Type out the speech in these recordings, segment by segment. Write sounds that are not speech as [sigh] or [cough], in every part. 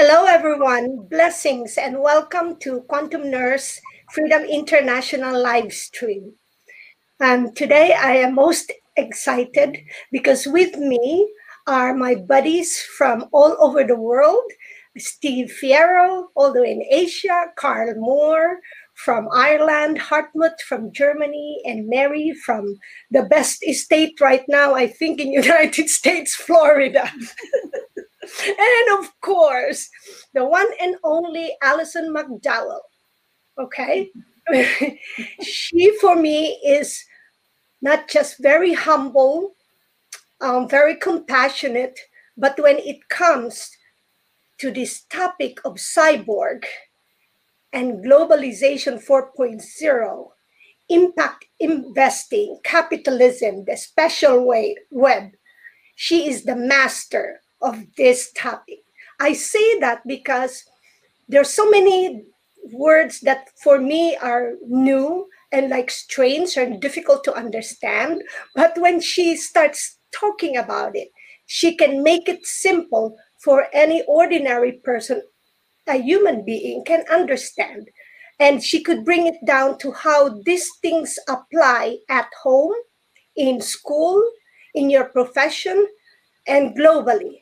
Hello, everyone. Blessings and welcome to Quantum Nurse Freedom International live stream. Um, today, I am most excited because with me are my buddies from all over the world Steve Fierro, all the way in Asia, Karl Moore from Ireland, Hartmut from Germany, and Mary from the best estate right now, I think, in [laughs] United States, Florida. [laughs] [laughs] and of course, the one and only Alison McDowell. Okay. [laughs] she, for me, is not just very humble, um, very compassionate, but when it comes to this topic of cyborg and globalization 4.0, impact investing, capitalism, the special way, web, she is the master of this topic. I say that because there's so many words that for me are new and like strange and difficult to understand. But when she starts talking about it, she can make it simple for any ordinary person, a human being, can understand. And she could bring it down to how these things apply at home, in school, in your profession, and globally.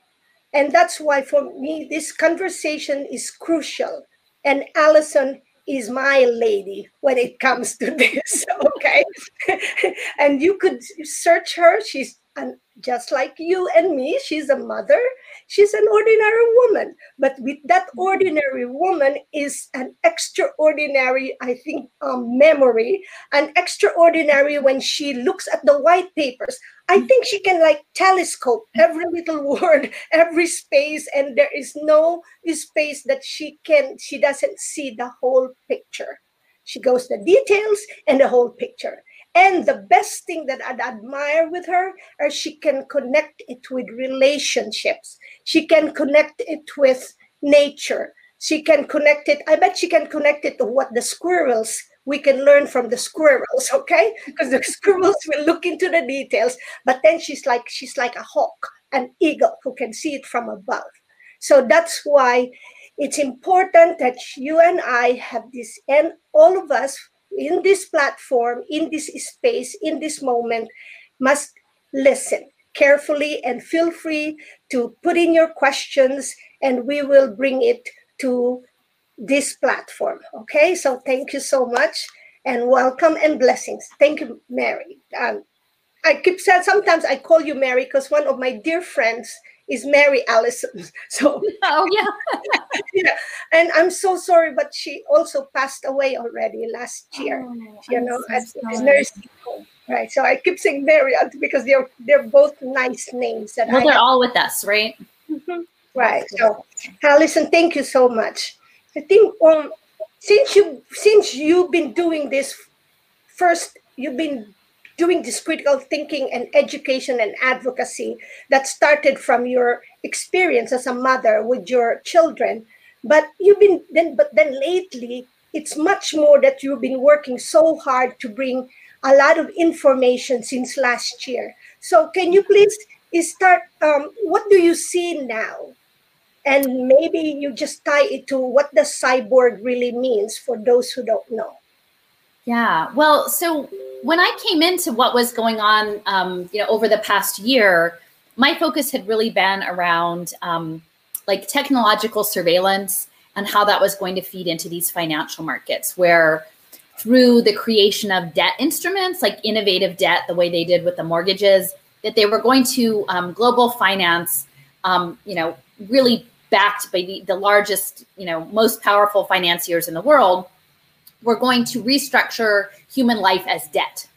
And that's why, for me, this conversation is crucial. And Alison is my lady when it comes to [laughs] this. Okay. [laughs] and you could search her. She's an, just like you and me. She's a mother. She's an ordinary woman. But with that ordinary woman is an extraordinary, I think, um, memory, an extraordinary when she looks at the white papers. I think she can like telescope every little [laughs] word, every space, and there is no space that she can, she doesn't see the whole picture. She goes the details and the whole picture. And the best thing that I'd admire with her is she can connect it with relationships. She can connect it with nature. She can connect it. I bet she can connect it to what the squirrels we can learn from the squirrels, [laughs] okay? Because the squirrels will look into the details, but then she's like she's like a hawk, an eagle who can see it from above. So that's why it's important that you and I have this, and all of us in this platform, in this space, in this moment, must listen carefully and feel free to put in your questions and we will bring it to this platform. Okay, so thank you so much and welcome and blessings. Thank you, Mary. Um, I keep saying sometimes I call you Mary because one of my dear friends is Mary Allison. [laughs] So [laughs] oh yeah. yeah. And I'm so sorry, but she also passed away already last year. Oh, you I'm know, so at sorry. nursing home. Right. So I keep saying Mary because they're they're both nice names that Well, I they're have. all with us, right? Right. So Alison, thank you so much. I think um since you since you've been doing this first, you've been doing this critical thinking and education and advocacy that started from your experience as a mother with your children. But you've been then but then lately it's much more that you've been working so hard to bring a lot of information since last year. So can you please start um, what do you see now? And maybe you just tie it to what the cyborg really means for those who don't know Yeah. Well, so when I came into what was going on, um, you know, over the past year, my focus had really been around um, like technological surveillance and how that was going to feed into these financial markets, where through the creation of debt instruments like innovative debt, the way they did with the mortgages, that they were going to um, global finance, um, you know, really backed by the, the largest, you know, most powerful financiers in the world we're going to restructure human life as debt.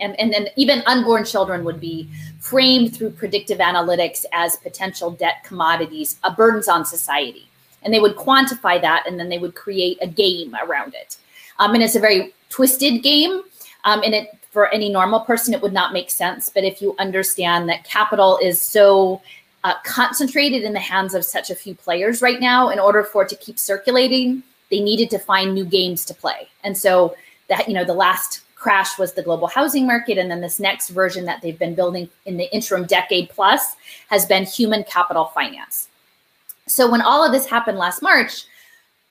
And, and then even unborn children would be framed through predictive analytics as potential debt commodities, a burdens on society. And they would quantify that and then they would create a game around it. Um, and it's a very twisted game. Um, and it for any normal person, it would not make sense. But if you understand that capital is so uh, concentrated in the hands of such a few players right now, in order for it to keep circulating, they needed to find new games to play. And so that, you know, the last crash was the global housing market. And then this next version that they've been building in the interim decade plus has been human capital finance. So when all of this happened last March,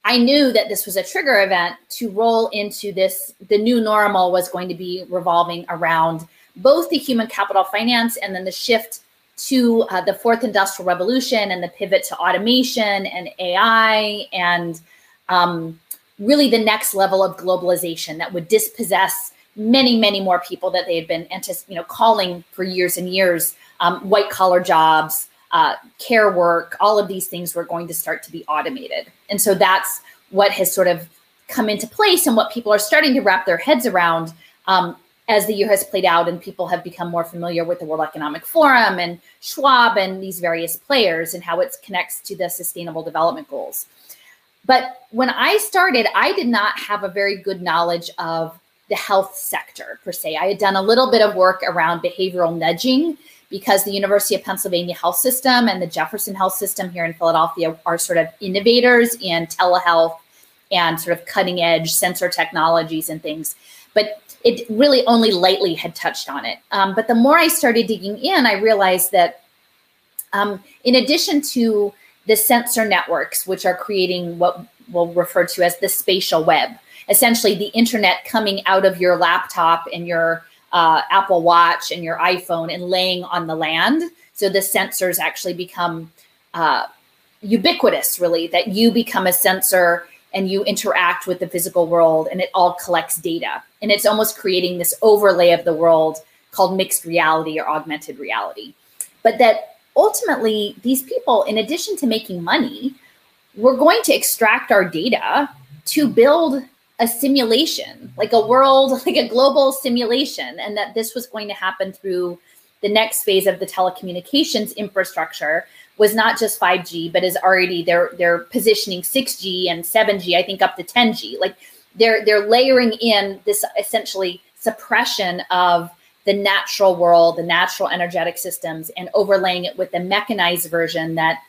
I knew that this was a trigger event to roll into this. The new normal was going to be revolving around both the human capital finance and then the shift to uh, the fourth industrial revolution and the pivot to automation and AI and um, really the next level of globalization that would dispossess many, many more people that they had been, you know, calling for years and years, um, white collar jobs, uh, care work, all of these things were going to start to be automated. And so that's what has sort of come into place and what people are starting to wrap their heads around um, as the year has played out and people have become more familiar with the World Economic Forum and Schwab and these various players and how it connects to the sustainable development goals. But when I started, I did not have a very good knowledge of the health sector per se. I had done a little bit of work around behavioral nudging because the University of Pennsylvania health system and the Jefferson health system here in Philadelphia are sort of innovators in telehealth and sort of cutting edge sensor technologies and things. But it really only lightly had touched on it. Um, but the more I started digging in, I realized that um, in addition to the sensor networks, which are creating what we'll refer to as the spatial web, essentially the internet coming out of your laptop and your uh, Apple Watch and your iPhone and laying on the land. So the sensors actually become uh, ubiquitous, really, that you become a sensor and you interact with the physical world and it all collects data. And it's almost creating this overlay of the world called mixed reality or augmented reality. But that ultimately, these people, in addition to making money, we're going to extract our data to build a simulation, like a world, [laughs] like a global simulation, and that this was going to happen through the next phase of the telecommunications infrastructure was not just 5G, but is already they're they're positioning 6G and 7G, I think up to 10G. Like they're they're layering in this essentially suppression of the natural world, the natural energetic systems, and overlaying it with the mechanized version that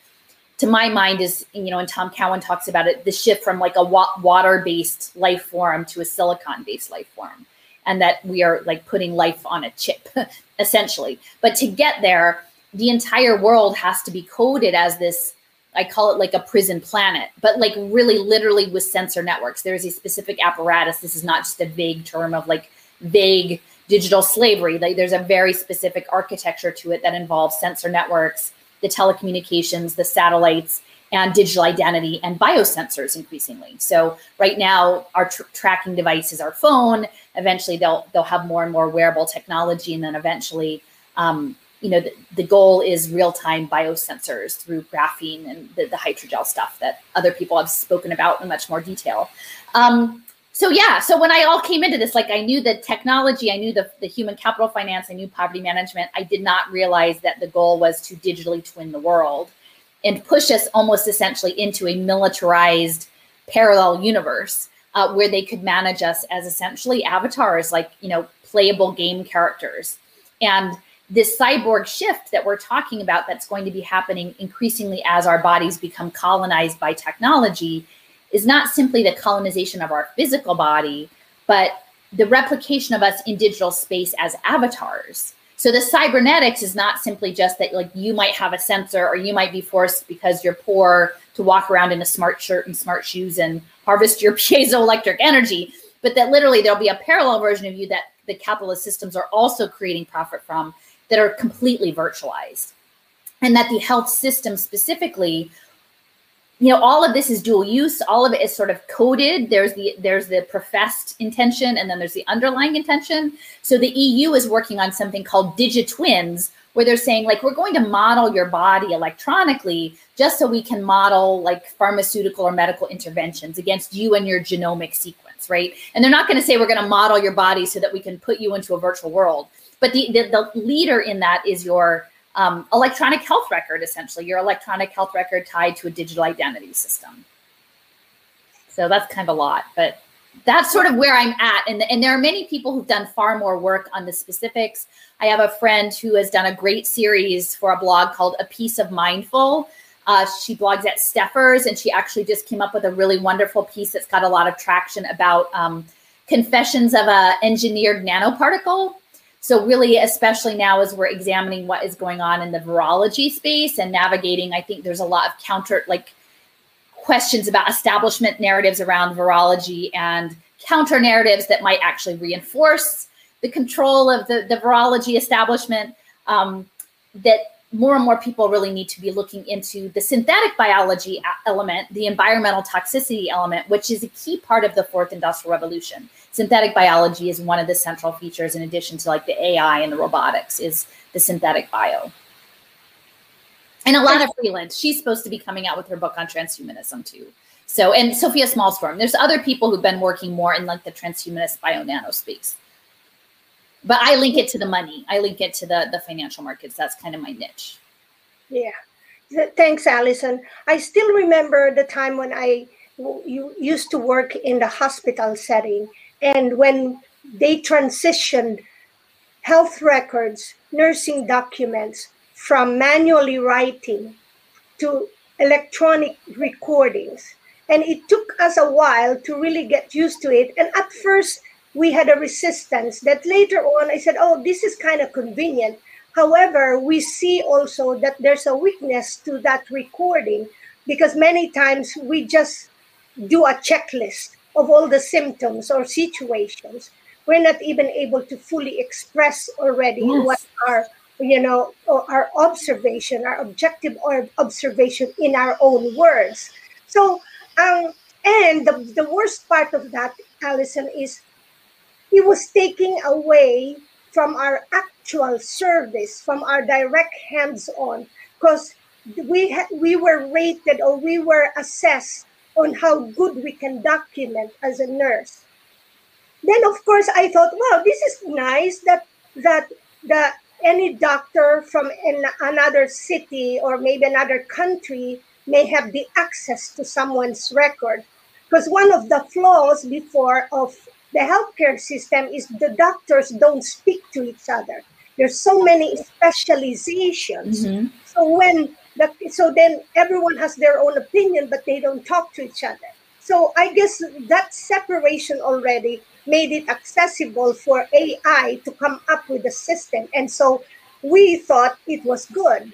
to my mind is you know and tom cowan talks about it the shift from like a wa- water based life form to a silicon based life form and that we are like putting life on a chip [laughs] essentially. But to get there the entire world has to be coded as this i call it like a prison planet but like really literally with sensor networks. There's a specific apparatus. This is not just a vague term of like vague digital slavery there's a very specific architecture to it that involves sensor networks the telecommunications, the satellites, and digital identity and biosensors increasingly. So right now, our tr- tracking device is our phone. Eventually, they'll they'll have more and more wearable technology, and then eventually, um, you know, the, the goal is real time biosensors through graphene and the, the hydrogel stuff that other people have spoken about in much more detail. Um, so yeah, so when I all came into this, like I knew the technology, I knew the, the human capital finance, I knew poverty management. I did not realize that the goal was to digitally twin the world and push us almost essentially into a militarized parallel universe uh, where they could manage us as essentially avatars, like you know, playable game characters. And this cyborg shift that we're talking about that's going to be happening increasingly as our bodies become colonized by technology is not simply the colonization of our physical body, but the replication of us in digital space as avatars. So the cybernetics is not simply just that like you might have a sensor or you might be forced because you're poor to walk around in a smart shirt and smart shoes and harvest your [laughs] piezoelectric energy, but that literally there'll be a parallel version of you that the capitalist systems are also creating profit from that are completely virtualized. And that the health system specifically you know all of this is dual use. All of it is sort of coded. There's the there's the professed intention and then there's the underlying intention. So the eu is working on something called digitwins where they're saying like we're going to model your body electronically just so we can model like pharmaceutical or medical interventions against you and your genomic sequence right? And they're not going to say we're going to model your body so that we can put you into a virtual world but the, the, the leader in that is your um, electronic health record, essentially, your electronic health record tied to a digital identity system. So that's kind of a lot, but that's sort of where I'm at. And, and there are many people who've done far more work on the specifics. I have a friend who has done a great series for a blog called A Piece of Mindful. Uh, she blogs at Stephers, and she actually just came up with a really wonderful piece that's got a lot of traction about um, confessions of a engineered nanoparticle So really, especially now as we're examining what is going on in the virology space and navigating, I think there's a lot of counter like questions about establishment narratives around virology and counter narratives that might actually reinforce the control of the, the virology establishment. Um, that more and more people really need to be looking into the synthetic biology element, the environmental toxicity element, which is a key part of the fourth industrial revolution. Synthetic biology is one of the central features, in addition to like the AI and the robotics, is the synthetic bio. And Elana Freeland, she's supposed to be coming out with her book on transhumanism too. So, and Sophia Smallstorm, there's other people who've been working more in like the transhumanist bio nano space but I link it to the money. I link it to the the financial markets. That's kind of my niche. Yeah. Thanks, Alison. I still remember the time when I you used to work in the hospital setting, and when they transitioned health records, nursing documents from manually writing to electronic recordings. And it took us a while to really get used to it. And at first, we had a resistance that later on I said, oh, this is kind of convenient. However, we see also that there's a weakness to that recording because many times we just do a checklist of all the symptoms or situations. We're not even able to fully express already yes. what our you know our observation our objective or observation in our own words so um and the, the worst part of that alison is he was taking away from our actual service, from our direct hands-on, because we ha- we were rated or we were assessed on how good we can document as a nurse. Then of course I thought, wow, this is nice that that the any doctor from another city or maybe another country may have the access to someone's record. Because one of the flaws before of the healthcare system is the doctors don't speak to each other. There's so many specializations. Mm-hmm. So when the, so then everyone has their own opinion, but they don't talk to each other. So I guess that separation already made it accessible for AI to come up with a system. And so we thought it was good,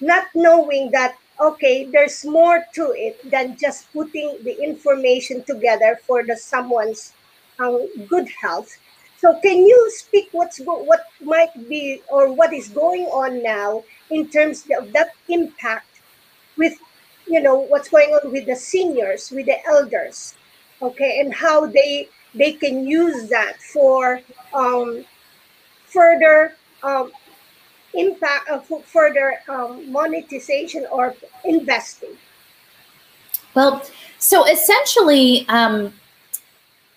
not knowing that, okay, there's more to it than just putting the information together for the someone's um, good health. So can you speak what's go- what might be or what is going on now in terms of that impact with you know what's going on with the seniors, with the elders, okay, and how they they can use that for um, further um, impact uh, further um, monetization or investing. Well, so essentially, um,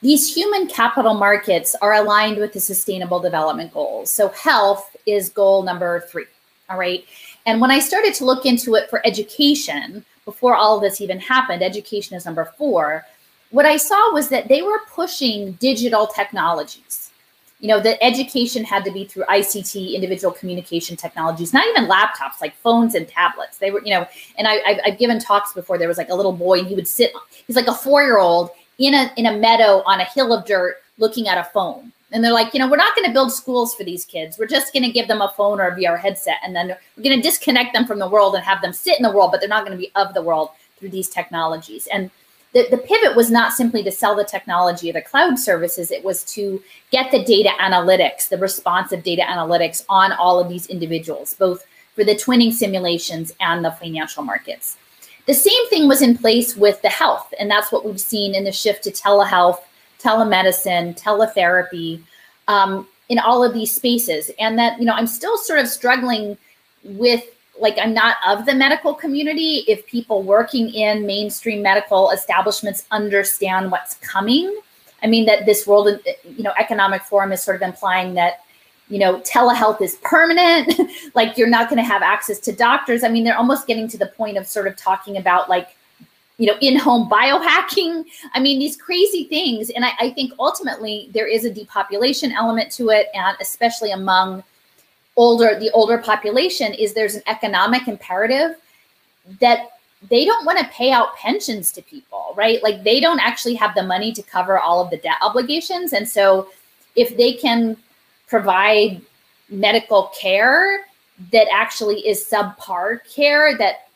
these human capital markets are aligned with the sustainable development goals. So health is goal number three. All right. And when I started to look into it for education, before all of this even happened, education is number four. What I saw was that they were pushing digital technologies. You know, that education had to be through ICT, individual communication technologies, not even laptops, like phones and tablets. They were, you know, and I, have given talks before. There was like a little boy, and he would sit, he's like a four year old, in a in a meadow on a hill of dirt looking at a phone. And they're like, you know, we're not going to build schools for these kids. We're just going to give them a phone or a VR headset, and then we're going to disconnect them from the world and have them sit in the world, but they're not going to be of the world through these technologies. And the, the pivot was not simply to sell the technology or the cloud services, it was to get the data analytics, the responsive data analytics on all of these individuals, both for the twinning simulations and the financial markets. The same thing was in place with the health, and that's what we've seen in the shift to telehealth, telemedicine, teletherapy, um, in all of these spaces. And that, you know, I'm still sort of struggling with like I'm not of the medical community. If people working in mainstream medical establishments understand what's coming, I mean that this World, you know, Economic Forum is sort of implying that you know, telehealth is permanent, [laughs] like you're not going to have access to doctors. I mean, they're almost getting to the point of sort of talking about like, you know, in home biohacking. [laughs] I mean, these crazy things. And I, I, think ultimately there is a depopulation element to it. And especially among older, the older population, is there's an economic imperative that they don't want to pay out pensions to people, right? Like they don't actually have the money to cover all of the debt obligations. And so if they can provide medical care that actually is subpar care that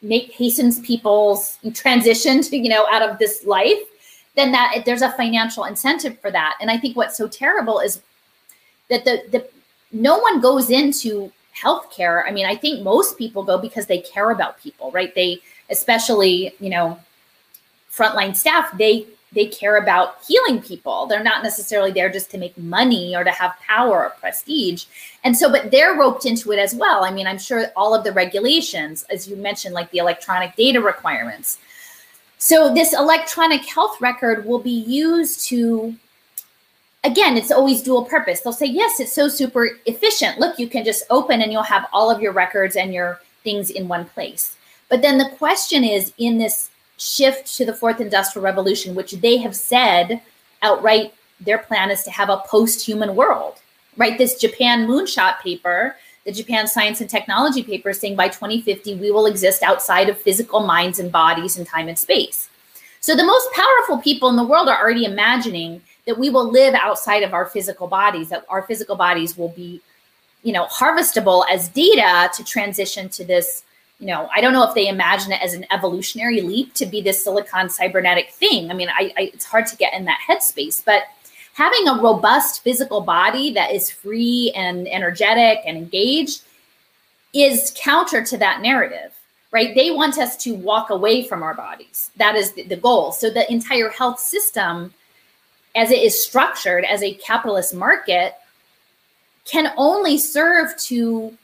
make hastens people's transition to you know out of this life then that there's a financial incentive for that. And i think what's so terrible is that the the no one goes into healthcare. I mean i think most people go because they care about people right? They especially you know frontline staff they they care about healing people. They're not necessarily there just to make money or to have power or prestige. And so, but they're roped into it as well. I mean, I'm sure all of the regulations, as you mentioned, like the electronic data requirements. So, this electronic health record will be used to, again, it's always dual purpose. They'll say, yes, it's so super efficient. Look, you can just open and you'll have all of your records and your things in one place. But then the question is in this shift to the fourth industrial revolution, which they have said outright their plan is to have a post human world, right? This Japan moonshot paper, the Japan Science and Technology paper, saying by 2050, we will exist outside of physical minds and bodies in time and space. So the most powerful people in the world are already imagining that we will live outside of our physical bodies, that our physical bodies will be, you know, harvestable as data to transition to this you know, I don't know if they imagine it as an evolutionary leap to be this silicon cybernetic thing. I mean, I, I, it's hard to get in that headspace, but having a robust physical body that is free and energetic and engaged is counter to that narrative, right? They want us to walk away from our bodies. That is the, the goal. So the entire health system, as it is structured as a capitalist market, can only serve to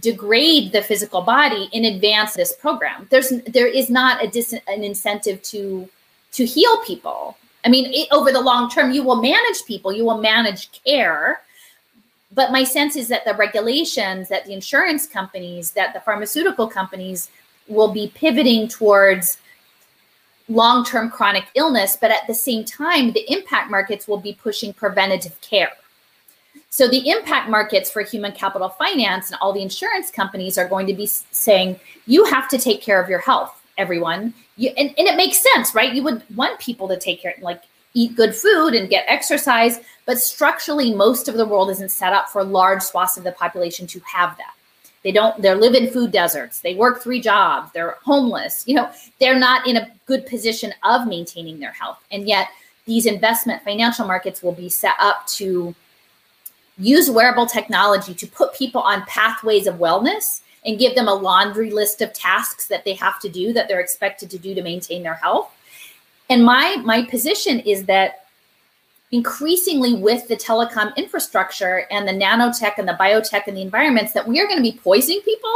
degrade the physical body in advance this program. There's there is not a dis, an incentive to to heal people. I mean, it, over the long term, you will manage people, you will manage care. But my sense is that the regulations, that the insurance companies, that the pharmaceutical companies will be pivoting towards long term chronic illness. But at the same time, the impact markets will be pushing preventative care. So the impact markets for human capital finance and all the insurance companies are going to be saying, you have to take care of your health, everyone. You, and, and it makes sense, right? You would want people to take care, like eat good food and get exercise, but structurally, most of the world isn't set up for large swaths of the population to have that. They don't, they live in food deserts. They work three jobs. They're homeless. You know, they're not in a good position of maintaining their health. And yet, these investment financial markets will be set up to use wearable technology to put people on pathways of wellness and give them a laundry list of tasks that they have to do that they're expected to do to maintain their health. And my my position is that increasingly with the telecom infrastructure and the nanotech and the biotech and the environments that we are going to be poisoning people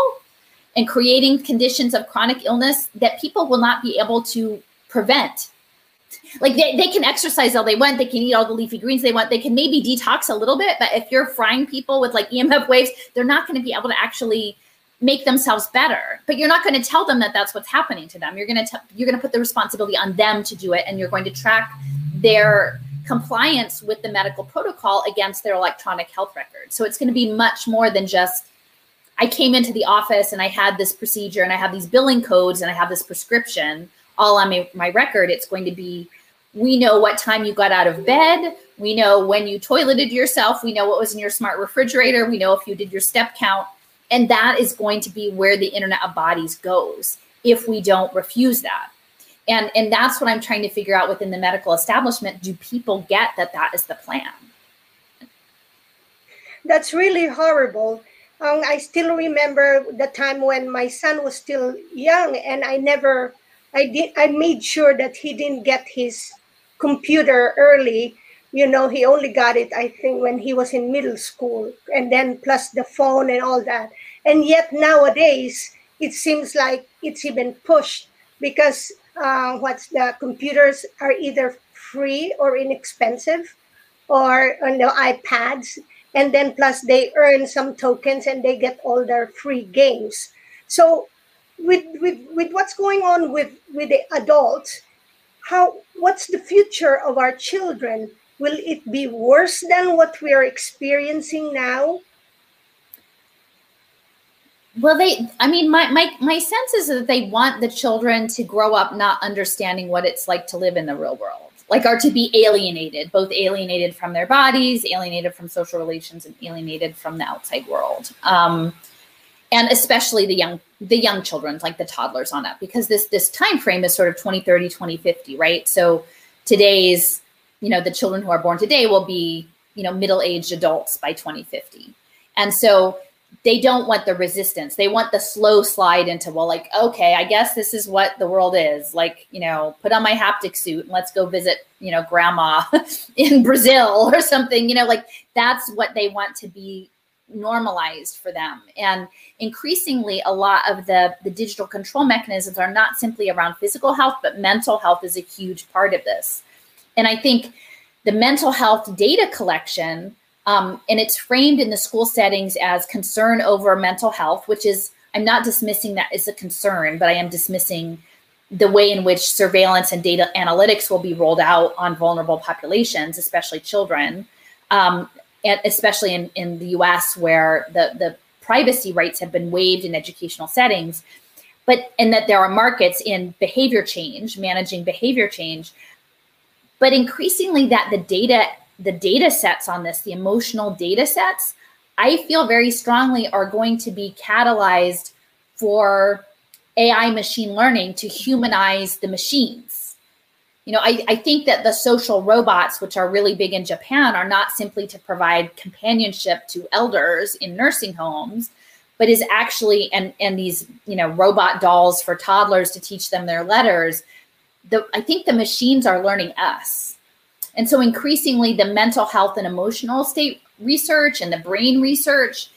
and creating conditions of chronic illness that people will not be able to prevent like they, they can exercise all they want. They can eat all the leafy greens they want. They can maybe detox a little bit but if you're frying people with like emf waves they're not going to be able to actually make themselves better. But you're not going to tell them that that's what's happening to them. You're going to you're going to put the responsibility on them to do it and you're going to track their compliance with the medical protocol against their electronic health record. So it's going to be much more than just i came into the office and i had this procedure and i have these billing codes and i have this prescription all on my, my record. It's going to be we know what time you got out of bed. We know when you toileted yourself. We know what was in your smart refrigerator. We know if you did your step count. And that is going to be where the Internet of Bodies goes if we don't refuse that. And, and that's what I'm trying to figure out within the medical establishment. Do people get that that is the plan? That's really horrible. Um, I still remember the time when my son was still young and I never I did I made sure that he didn't get his computer early. You know, he only got it I think when he was in middle school and then plus the phone and all that. And yet nowadays it seems like it's even pushed because uh, what's the computers are either free or inexpensive or on the iPads and then plus they earn some tokens and they get all their free games. So with with with what's going on with with the adults how what's the future of our children will it be worse than what we are experiencing now well they i mean my my my sense is that they want the children to grow up not understanding what it's like to live in the real world like are to be alienated, both alienated from their bodies, alienated from social relations, and alienated from the outside world. Um, and especially the young the young children like the toddlers on up because this this time frame is sort of 2030 2050 right? So today's you know the children who are born today will be you know middle-aged adults by 2050 and so they don't want the resistance. They want the slow slide into well like okay i guess this is what the world is. Like you know put on my haptic suit and let's go visit you know grandma [laughs] in brazil or something you know like that's what they want to be normalized for them. And increasingly a lot of the the digital control mechanisms are not simply around physical health but mental health is a huge part of this. And i think the mental health data collection um, and it's framed in the school settings as concern over mental health which is i'm not dismissing that as a concern but i am dismissing the way in which surveillance and data analytics will be rolled out on vulnerable populations especially children. Um, and especially in, in the US where the, the privacy rights have been waived in educational settings, but and that there are markets in behavior change, managing behavior change. But increasingly that the data, the data sets on this, the emotional data sets, I feel very strongly are going to be catalyzed for AI machine learning to humanize the machines you know, I, I think that the social robots, which are really big in Japan, are not simply to provide companionship to elders in nursing homes, but is actually and and these you know robot dolls for toddlers to teach them their letters. The I think the machines are learning us, and so increasingly the mental health and emotional state research and the brain research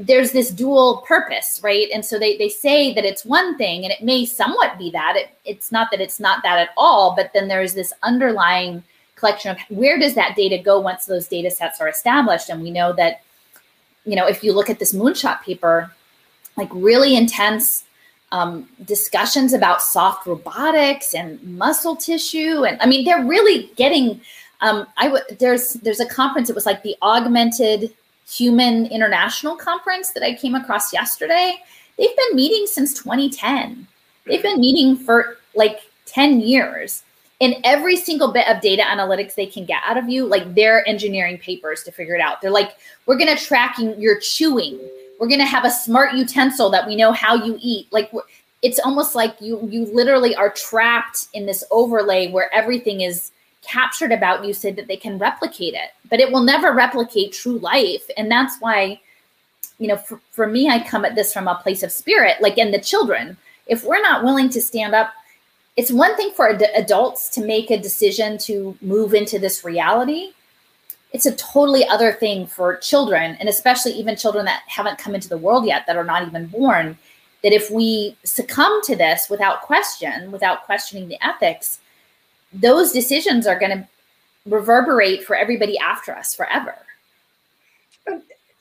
there's this dual purpose, right? And so they, they say that it's one thing, and it may somewhat be that. It, it's not that it's not that at all, but then there's this underlying collection of where does that data go once those data sets are established? And we know that, you know, if you look at this moonshot paper, like really intense um, discussions about soft robotics and muscle tissue. And I mean, they're really getting, um, I w- there's, there's a conference, it was like the augmented Human International Conference that I came across yesterday. They've been meeting since 2010. They've been meeting for like 10 years. And every single bit of data analytics they can get out of you, like they're engineering papers to figure it out. They're like, we're going to tracking your chewing. We're going to have a smart utensil that we know how you eat. Like it's almost like you you literally are trapped in this overlay where everything is captured about you so that they can replicate it but it will never replicate true life. And that's why you know for, for me i come at this from a place of spirit like in the children. If we're not willing to stand up it's one thing for ad- adults to make a decision to move into this reality. It's a totally other thing for children and especially even children that haven't come into the world yet that are not even born that if we succumb to this without question without questioning the ethics those decisions are going to reverberate for everybody after us forever.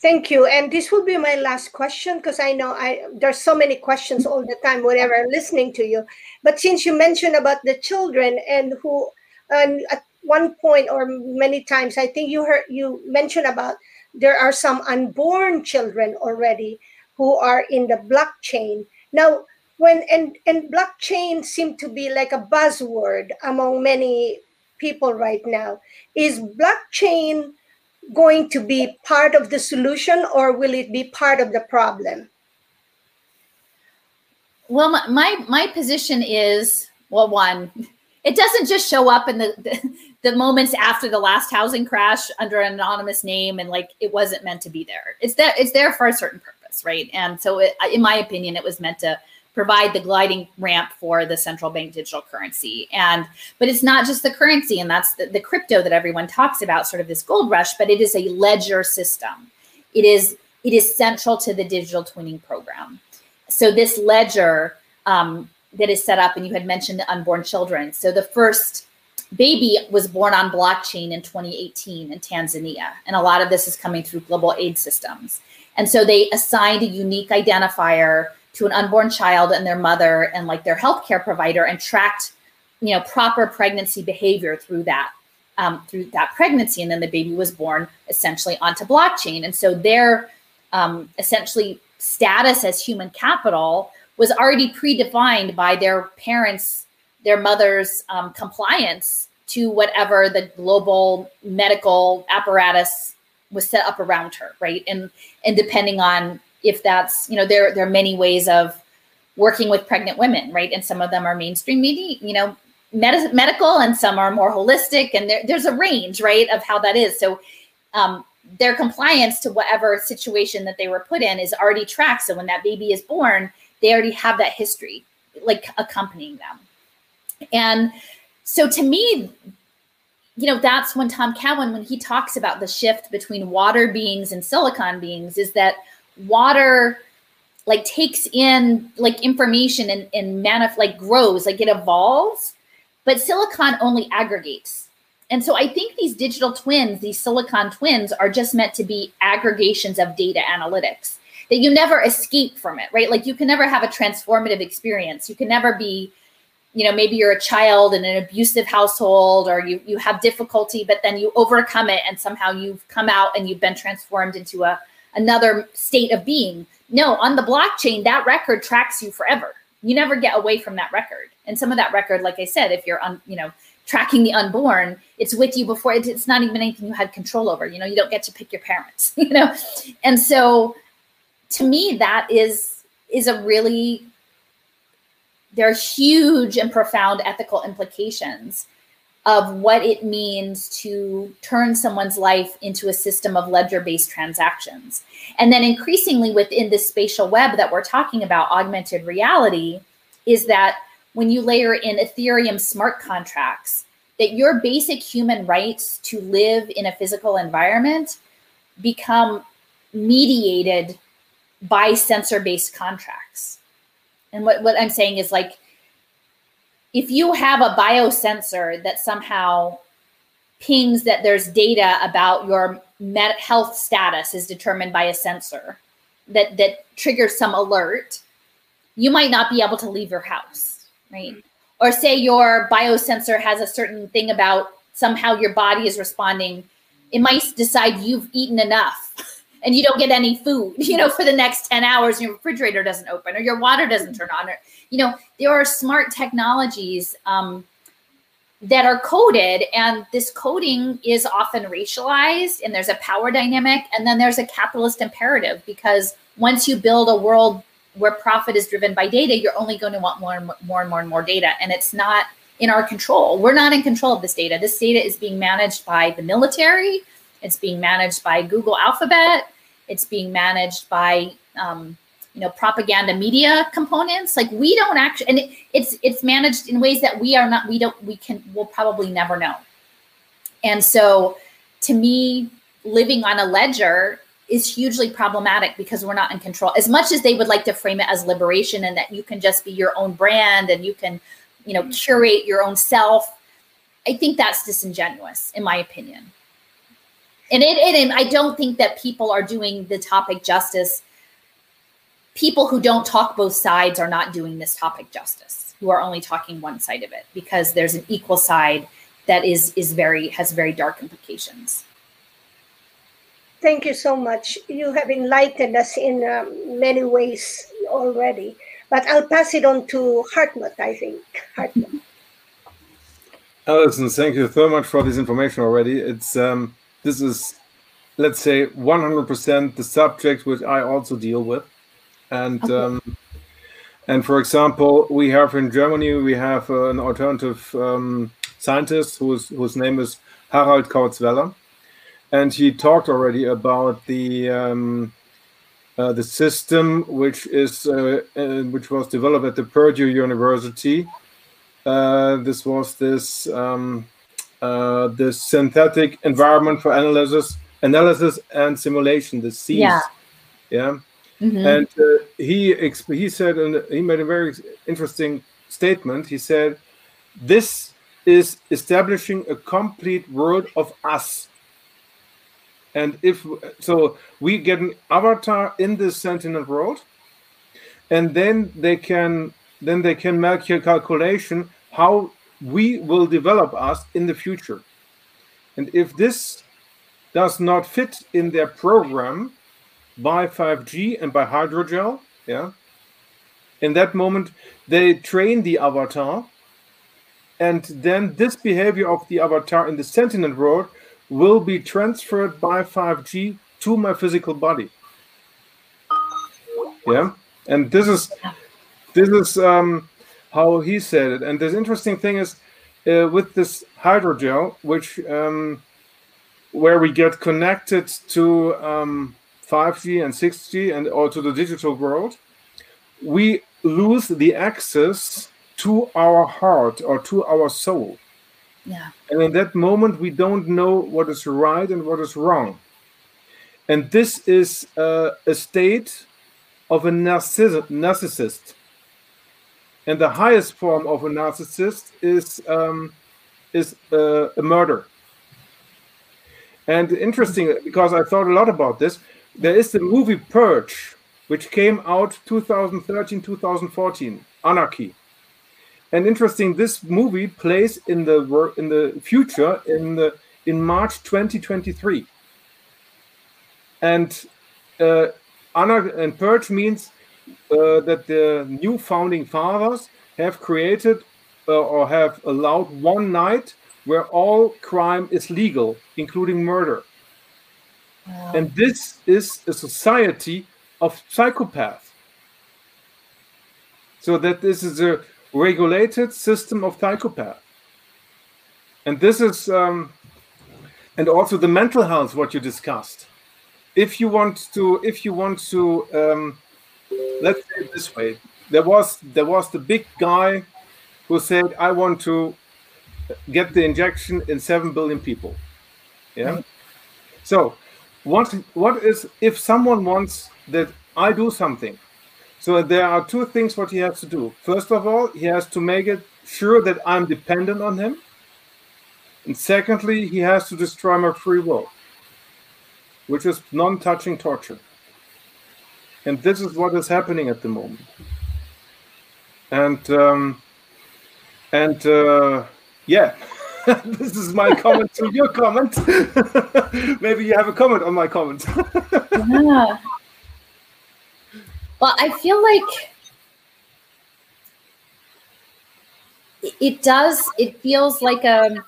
Thank you. And this will be my last question because I know I there's so many questions all the time whenever I'm listening to you. But since you mentioned about the children and who and at one point or many times I think you heard you mentioned about there are some unborn children already who are in the blockchain. Now, when and and blockchain seem to be like a buzzword among many people right now. Is blockchain going to be part of the solution or will it be part of the problem? Well my my, my position is well one it doesn't just show up in the, the, the moments after the last housing crash under an anonymous name and like it wasn't meant to be there. It's there it's there for a certain purpose right? And so it, in my opinion it was meant to provide the gliding ramp for the central bank digital currency. And but it's not just the currency, and that's the, the crypto that everyone talks about, sort of this gold rush, but it is a ledger system. It is it is central to the digital twinning program. So this ledger um, that is set up, and you had mentioned the unborn children. So the first baby was born on blockchain in 2018 in Tanzania, and a lot of this is coming through global aid systems. And so they assigned a unique identifier to an unborn child and their mother and like their healthcare provider and tracked you know proper pregnancy behavior through that um, through that pregnancy and then the baby was born essentially onto blockchain and so their um, essentially status as human capital was already predefined by their parents their mother's um, compliance to whatever the global medical apparatus was set up around her, right? And and depending on if that's, you know, there there are many ways of working with pregnant women, right? And some of them are mainstream media, you know, med- medical, and some are more holistic, and there, there's a range, right, of how that is. So um, their compliance to whatever situation that they were put in is already tracked. So when that baby is born, they already have that history like accompanying them. And so to me, you know, that's when Tom Cowan, when he talks about the shift between water beings and silicon beings, is that water like takes in like information and, and manif- like grows, like it evolves, but silicon only aggregates. And so I think these digital twins, these silicon twins, are just meant to be aggregations of data analytics that you never escape from it, right? Like you can never have a transformative experience. You can never be, you know, maybe you're a child in an abusive household or you you have difficulty, but then you overcome it and somehow you've come out and you've been transformed into a another state of being. No, on the blockchain, that record tracks you forever. You never get away from that record. And some of that record, like I said, if you're on, you know, tracking the unborn, it's with you before it's not even anything you had control over. You know, you don't get to pick your parents, [laughs] you know? And so to me, that is is a really there are huge and profound ethical implications of what it means to turn someone's life into a system of ledger based transactions. And then increasingly within this spatial web that we're talking about, augmented reality, is that when you layer in Ethereum smart contracts, that your basic human rights to live in a physical environment become mediated by sensor based contracts. And what, what I'm saying is like, if you have a biosensor that somehow pings that there's data about your med- health status is determined by a sensor that, that triggers some alert, you might not be able to leave your house, right? Mm-hmm. Or say your biosensor has a certain thing about somehow your body is responding. It might decide you've eaten enough [laughs] and you don't get any food, [laughs] you know, for the next 10 hours, your refrigerator doesn't open or your water doesn't turn on. Or, you know, there are smart technologies um, that are coded, and this coding is often racialized, and there's a power dynamic, and then there's a capitalist imperative because once you build a world where profit is driven by data, you're only going to want more and more and more and more data, and it's not in our control. We're not in control of this data. This data is being managed by the military it's being managed by Google Alphabet. It's being managed by um, you know propaganda media components. Like we don't actually, and it, it's it's managed in ways that we are not. We don't. We can. We'll probably never know. And so, to me, living on a ledger is hugely problematic because we're not in control. As much as they would like to frame it as liberation and that you can just be your own brand and you can, you know, curate your own self, I think that's disingenuous, in my opinion and it, it and I don't think that people are doing the topic justice. People who don't talk both sides are not doing this topic justice. Who are only talking one side of it because there's an equal side that is is very has very dark implications. Thank you so much. You have enlightened us in um, many ways already, but I'll pass it on to Hartmut. I think Hartmut. Alison, thank you so much for this information already. It's um, this is, let's say, 100% the subject which I also deal with. And okay. um, and for example, we have in Germany we have uh, an alternative um, scientist whose whose name is Harald Kautz-Vella, and he talked already about the um, uh, the system which is uh, uh which was developed at the Purdue University. Uh, this was this um, uh, the synthetic environment for analysis, analysis and simulation, the SEAS. Yeah. Yeah. Mm-hmm. And uh, he he said, and he made a very interesting statement. He said, "This is establishing a complete world of us." And if so, we get an avatar in this sentient world, and then they can then they can make a calculation how we will develop us in the future. And if this does not fit in their program by 5G and by hydrogel, yeah, in that moment they train the avatar and then this behavior of the avatar in the sentient world will be transferred by 5G to my physical body. Yeah, and this is this is um, how he said it. And the interesting thing is uh, with this hydrogel, which um, where we get connected to um, 5G and 6G and or to the digital world, we lose the access to our heart or to our soul. Yeah. And in that moment, we don't know what is right and what is wrong. And this is uh, a state of a narciss- narcissist. And the highest form of a narcissist is um, is uh, a murder. And interesting, because I thought a lot about this, there is the movie Purge, which came out 2013, 2014, Anarchy. And interesting, this movie plays in the in the future in the in March 2023. And uh, Anar- and Purge means that the new founding fathers have created uh, or have allowed one night where all crime is legal, including murder. Wow. And this is a society of psychopaths. So that this is a regulated system of psychopath. And this is, um, and also the mental health, what you discussed. If you want to, if you want to, um, let's say it this way, there was there was the big guy who said, "I want to get the injection in seven billion people." Yeah. Right. So, what what is if someone wants that I do something? So there are two things what he has to do. First of all, he has to make it sure that I'm dependent on him. And secondly, he has to destroy my free will, which is non-touching torture. And this is what is happening at the moment. And um, and uh, yeah, [laughs] this is my comment to your comment. [laughs] Maybe you have a comment on my comment. [laughs] yeah. Well, I feel like it does, it feels like a,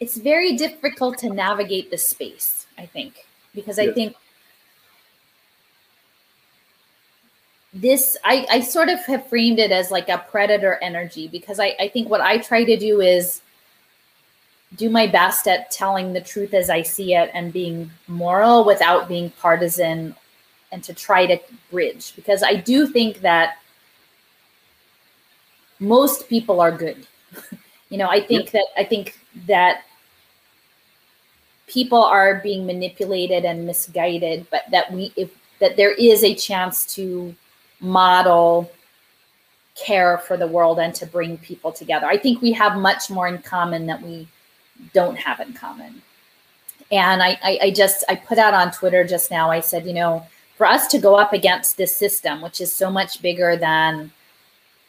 it's very difficult to navigate the space, I think, because I think this I, I sort of have framed it as like a predator energy because I, I think what I try to do is do my best at telling the truth as I see it and being moral without being partisan and to try to bridge because I do think that most people are good. [laughs] you know, I think that I think that people are being manipulated and misguided, but that we if that there is a chance to model care for the world and to bring people together. I think we have much more in common that we don't have in common. And I, I, I just I put out on Twitter just now. I said, you know, for us to go up against this system, which is so much bigger than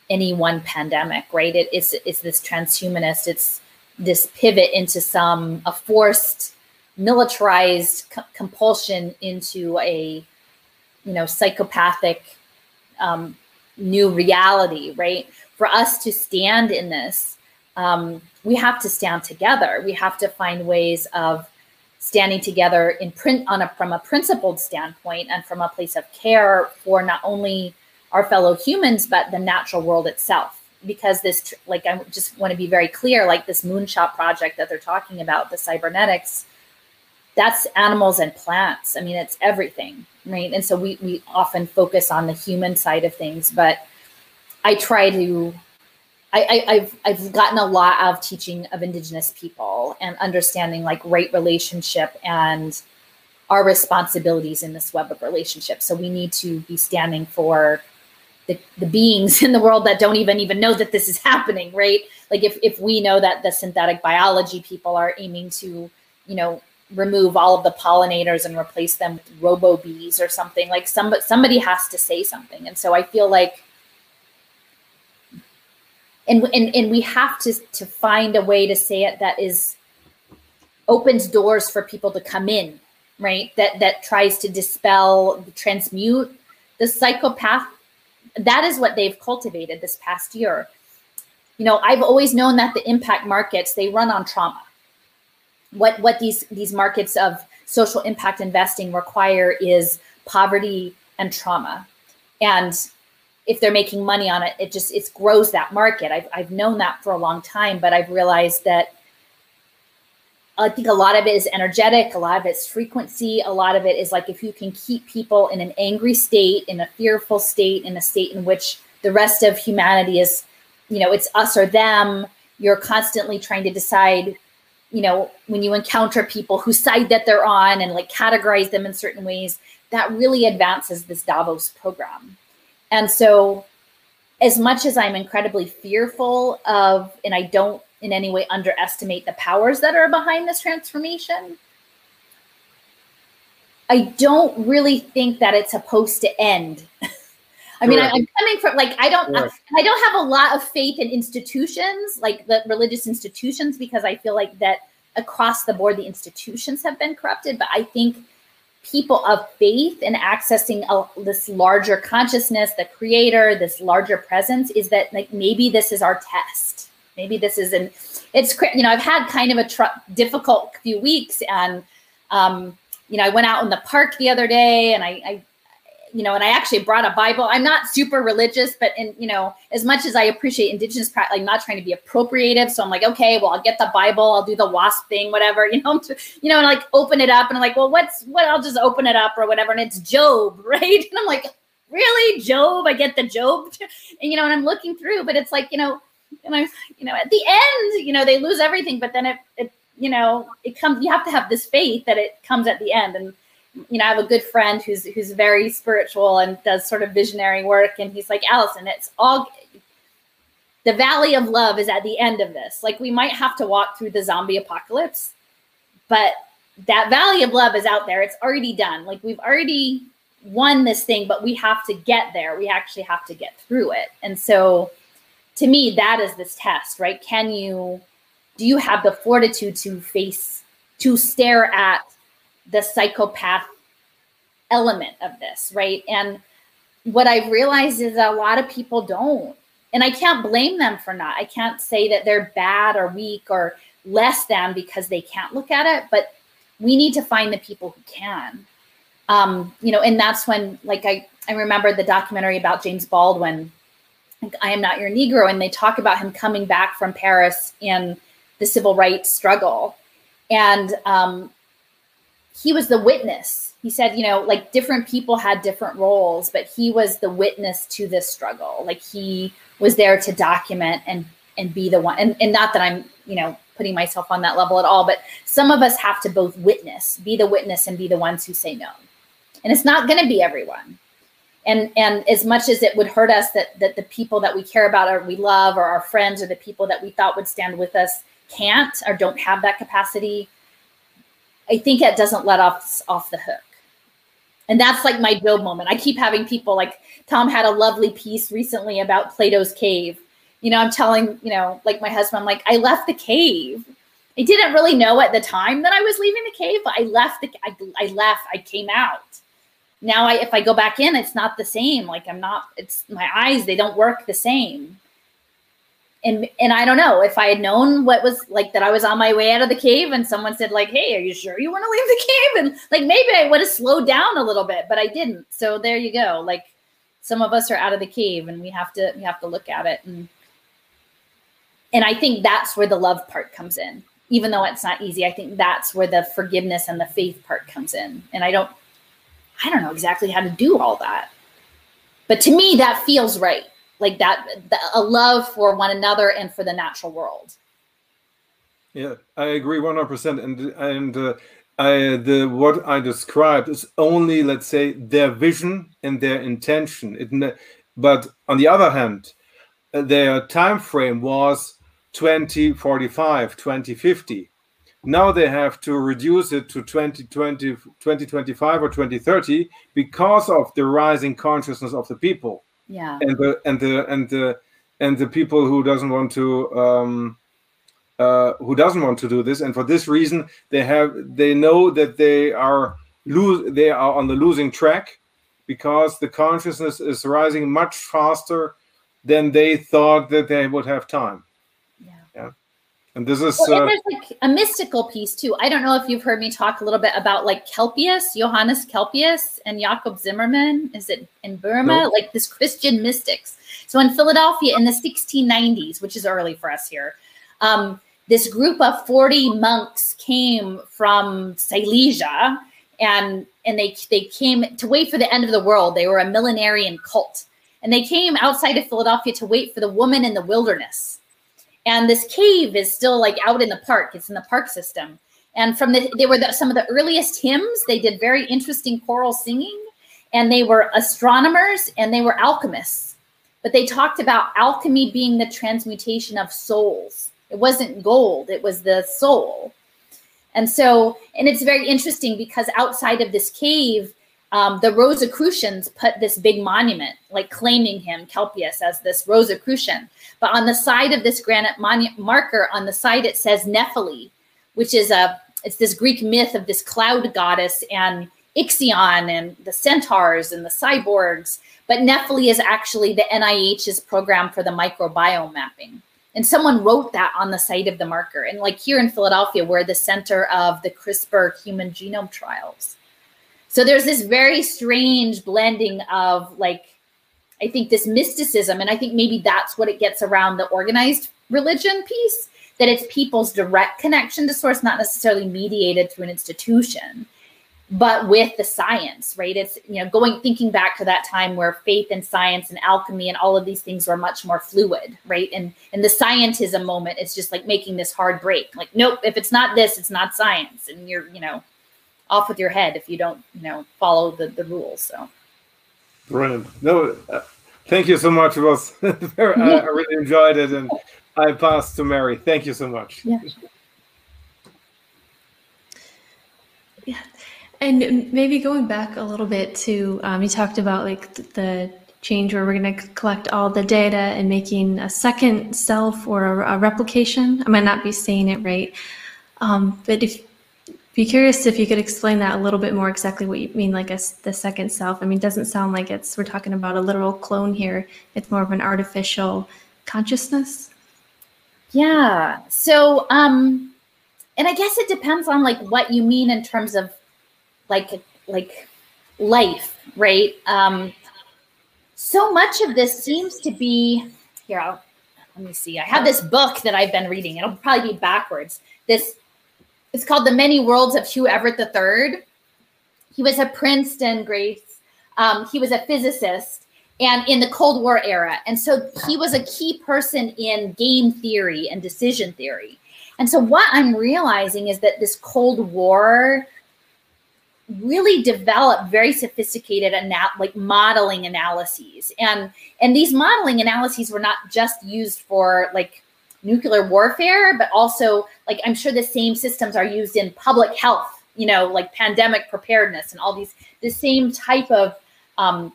any one pandemic, right? It's it's this transhumanist. It's this pivot into some a forced militarized compulsion into a you know psychopathic um, new reality, right? For us to stand in this um, we have to stand together. We have to find ways of standing together in print on a from a principled standpoint and from a place of care for not only our fellow humans but the natural world itself because this like i just want to be very clear like this moonshot project that they're talking about the cybernetics that's animals and plants i mean it's everything right and so we we often focus on the human side of things but i try to I, I, have I've gotten a lot of teaching of Indigenous people and understanding like right relationship and our responsibilities in this web of relationships. So we need to be standing for the, the beings in the world that don't even even know that this is happening, right? Like if if we know that the synthetic biology people are aiming to, you know, remove all of the pollinators and replace them with robo bees or something, like somebody somebody has to say something. And so I feel like and and and we have to to find a way to say it that is opens doors for people to come in right that that tries to dispel transmute the psychopath that is what they've cultivated this past year. You know, I've always known that the impact markets they run on trauma. What what these these markets of social impact investing require is poverty and trauma. And if they're making money on it, it just it grows that market. I've I've known that for a long time, but I've realized that I think a lot of it is energetic, a lot of it's frequency, a lot of it is like if you can keep people in an angry state, in a fearful state, in a state in which the rest of humanity is, you know, it's us or them, you're constantly trying to decide, you know, when you encounter people whose side that they're on and like categorize them in certain ways, that really advances this Davos program. And so as much as I'm incredibly fearful of, and I don't in any way underestimate the powers that are behind this transformation. I don't really think that it's supposed to end. I mean, I'm coming from like I don't I, I don't have a lot of faith in institutions, like the religious institutions, because I feel like that across the board the institutions have been corrupted. But I think people of faith and accessing a, this larger consciousness, the creator, this larger presence, is that like maybe this is our test. Maybe this isn't it's you know i've had kind of a tr- difficult few weeks and um, you know i went out in the park the other day and I, I you know and i actually brought a bible. I'm not super religious but in you know as much as i appreciate indigenous practice i'm not trying to be appropriative. So i'm like okay well i'll get the bible. I'll do the wasp thing whatever [laughs] you know you know and like open it up and i'm like well what's what i'll just open it up or whatever. And it's job [laughs] right? And i'm like really? Job? I get the job? [laughs] And you know and i'm looking through but it's like you know and I, you know, at the end, you know, they lose everything, but then it, it, you know, it comes. You have to have this faith that it comes at the end. And you know, I have a good friend who's who's very spiritual and does sort of visionary work, and he's like, Alison, it's all. The valley of love is at the end of this. Like we might have to walk through the zombie apocalypse, but that valley of love is out there. It's already done. Like we've already won this thing, but we have to get there. We actually have to get through it. And so to me, that is this test, right? Can you, do you have the fortitude to face, to stare at the psychopath element of this, right? And what I've realized is a lot of people don't. And I can't blame them for not. I can't say that they're bad or weak or less than because they can't look at it, but we need to find the people who can. Um, you know, and that's when, like, I, I remember the documentary about James Baldwin I am not your Negro, and they talk about him coming back from Paris in the civil rights struggle, and um, he was the witness. He said, you know, like different people had different roles, but he was the witness to this struggle. Like he was there to document and and be the one. And, and not that I'm, you know, putting myself on that level at all, but some of us have to both witness, be the witness, and be the ones who say no. And it's not going to be everyone and and as much as it would hurt us that that the people that we care about or we love or our friends or the people that we thought would stand with us can't or don't have that capacity i think it doesn't let us off the hook. And that's like my job moment. I keep having people like tom had a lovely piece recently about plato's cave. You know i'm telling you know like my husband i'm like i left the cave. I didn't really know at the time that i was leaving the cave but i left the i, I left i came out. Now I if I go back in, it's not the same. Like I'm not, it's my eyes, they don't work the same. And and I don't know if I had known what was like that I was on my way out of the cave and someone said, like, hey, are you sure you want to leave the cave? And like maybe I would have slowed down a little bit, but I didn't. So there you go. Like some of us are out of the cave and we have to we have to look at it. And and I think that's where the love part comes in. Even though it's not easy, I think that's where the forgiveness and the faith part comes in. And I don't I don't know exactly how to do all that. But to me, that feels right. Like that, a love for one another and for the natural world. Yeah, I agree 100%. And, and, uh, I, the what I described is only, let's say, their vision and their intention. It, but on the other hand, uh, their time frame was 2045, 2050. Now they have to reduce it to 2020, 2025 or 2030 because of the rising consciousness of the people. Yeah. And the and the and the and the people who doesn't want to um, uh, who doesn't want to do this, and for this reason, they have they know that they are lose they are on the losing track, because the consciousness is rising much faster than they thought that they would have time. And this is well, uh, there's like a mystical piece too. I don't know if you've heard me talk a little bit about like Kelpius, Johannes Kelpius, and Jakob Zimmerman. Is it in Burma? Like this Christian mystics. So in Philadelphia in the 1690s, which is early for us here, um, this group of 40 monks came from Silesia and and they they came to wait for the end of the world. They were a millenarian cult. And they came outside of Philadelphia to wait for the woman in the wilderness. And this cave is still like out in the park. It's in the park system. And from the they were the, some of the earliest hymns. They did very interesting choral singing and they were astronomers and they were alchemists. But they talked about alchemy being the transmutation of souls. It wasn't gold, it was the soul. And so, and it's very interesting because outside of this cave, um, the Rosicrucians put this big monument, like claiming him, Kelpius, as this Rosicrucian. But on the side of this granite marker, on the side it says Nephele, which is a it's this Greek myth of this cloud goddess and Ixion and the centaurs and the cyborgs. But Nephele is actually the NIH's program for the microbiome mapping. And someone wrote that on the site of the marker. And like here in Philadelphia, we're the center of the CRISPR human genome trials. So there's this very strange blending of like, I think this mysticism, and I think maybe that's what it gets around the organized religion piece, that it's people's direct connection to source, not necessarily mediated through an institution but with the science, right? It's, you know, going, thinking back to that time where faith and science and alchemy and all of these things were much more fluid, right? And, and the scientism moment is just like making this hard break. Like, nope, if it's not this, it's not science. And you're, you know, off with your head if you don't, you know, follow the, the rules. So. Brilliant. No, uh, thank you so much. It was [laughs] very, yeah. I, I really enjoyed it. And I pass to Mary. Thank you so much. Yeah. Yeah. And maybe going back a little bit to, um, you talked about like the change where we're going to collect all the data and making a second self or a, a replication. I might not be saying it right, um, but if be curious if you could explain that a little bit more exactly what you mean, like a, the second self. I mean, it doesn't sound like it's we're talking about a literal clone here. It's more of an artificial consciousness. Yeah. So, um, and I guess it depends on like what you mean in terms of like like life, right? Um, so much of this seems to be here. I'll, let me see. I have this book that I've been reading. It'll probably be backwards. This it's called The Many Worlds of Hugh Everett III. He was a Princeton Grace. Um, he was a physicist and in the Cold War era. And so he was a key person in game theory and decision theory. And so what I'm realizing is that this Cold War really developed very sophisticated ana- like modeling analyses and and these modeling analyses were not just used for like nuclear warfare but also like i'm sure the same systems are used in public health you know like pandemic preparedness and all these the same type of um,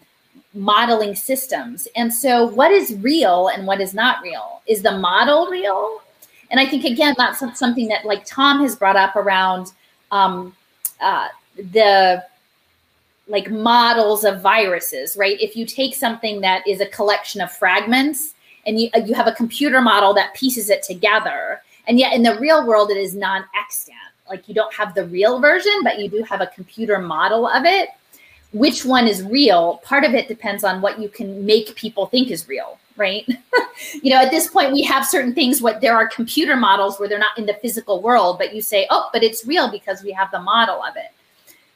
modeling systems. And so what is real and what is not real? Is the model real? And i think again that's something that like tom has brought up around um, uh, the like models of viruses, right? If you take something that is a collection of fragments and you, you have a computer model that pieces it together, and yet in the real world, it is non extant. Like you don't have the real version, but you do have a computer model of it. Which one is real? Part of it depends on what you can make people think is real, right? [laughs] you know, at this point, we have certain things. What there are computer models where they're not in the physical world, but you say, oh, but it's real because we have the model of it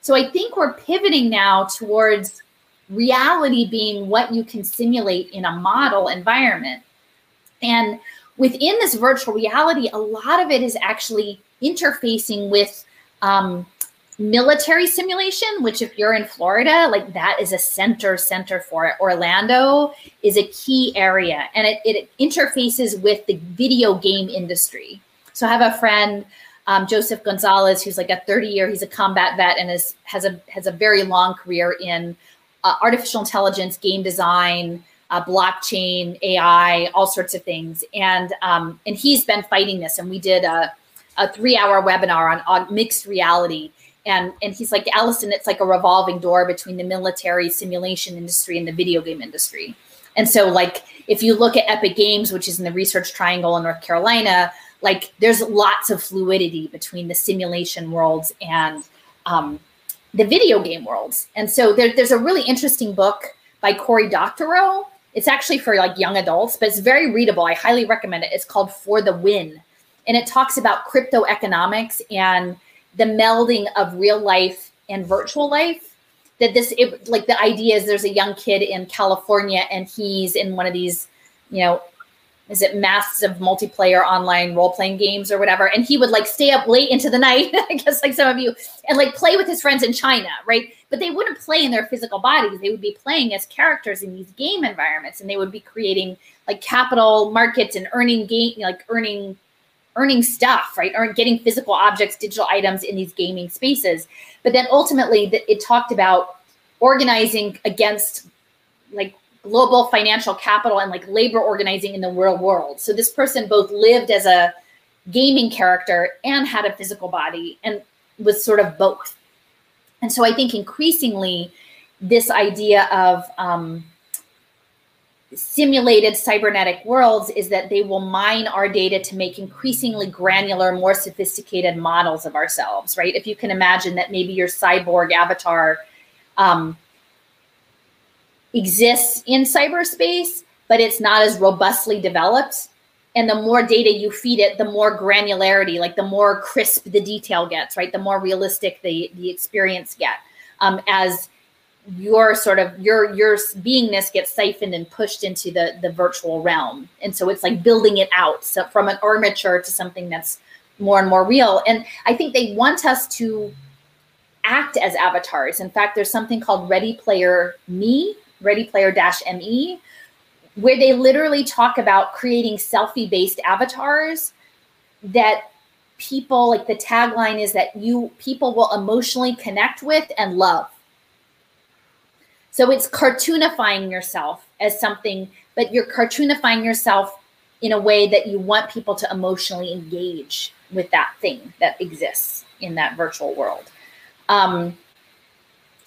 so I think we're pivoting now towards reality being what you can simulate in a model environment. And within this virtual reality, a lot of it is actually interfacing with um, military simulation, which if you're in Florida, like that is a center center for it. Orlando is a key area and it, it interfaces with the video game industry. So I have a friend um, Joseph Gonzalez, who's like a 30 year, he's a combat vet and is has a has a very long career in uh, artificial intelligence, game design, uh, blockchain, AI, all sorts of things. And um, and he's been fighting this. And we did a, a three hour webinar on, on mixed reality. and and he's like Alison, it's like a revolving door between the military simulation industry and the video game industry. And so, like, if you look at Epic Games, which is in the Research Triangle in North Carolina, like there's lots of fluidity between the simulation worlds and um, the video game worlds. And so there, there's a really interesting book by Cory Doctorow. It's actually for like young adults, but it's very readable. I highly recommend it. It's called For the Win. And it talks about crypto economics and the melding of real life and virtual life that this it, like the idea is there's a young kid in california and he's in one of these you know is it massive multiplayer online role-playing games or whatever and he would like stay up late into the night [laughs] i guess like some of you and like play with his friends in china right but they wouldn't play in their physical bodies they would be playing as characters in these game environments and they would be creating like capital markets and earning game like earning earning stuff, right? Or getting physical objects, digital items in these gaming spaces. But then ultimately, it talked about organizing against like global financial capital and like labor organizing in the real world. So this person both lived as a gaming character and had a physical body and was sort of both. And so I think increasingly, this idea of um, simulated cybernetic worlds is that they will mine our data to make increasingly granular, more sophisticated models of ourselves, right? If you can imagine that maybe your cyborg avatar um, exists in cyberspace, but it's not as robustly developed. And the more data you feed it, the more granularity, like the more crisp the detail gets, right? The more realistic the, the experience get. Um, as your sort of your your beingness gets siphoned and pushed into the the virtual realm and so it's like building it out so from an armature to something that's more and more real and i think they want us to act as avatars in fact there's something called ready player me ready player me where they literally talk about creating selfie based avatars that people like the tagline is that you people will emotionally connect with and love so it's cartoonifying yourself as something, but you're cartoonifying yourself in a way that you want people to emotionally engage with that thing that exists in that virtual world. Um,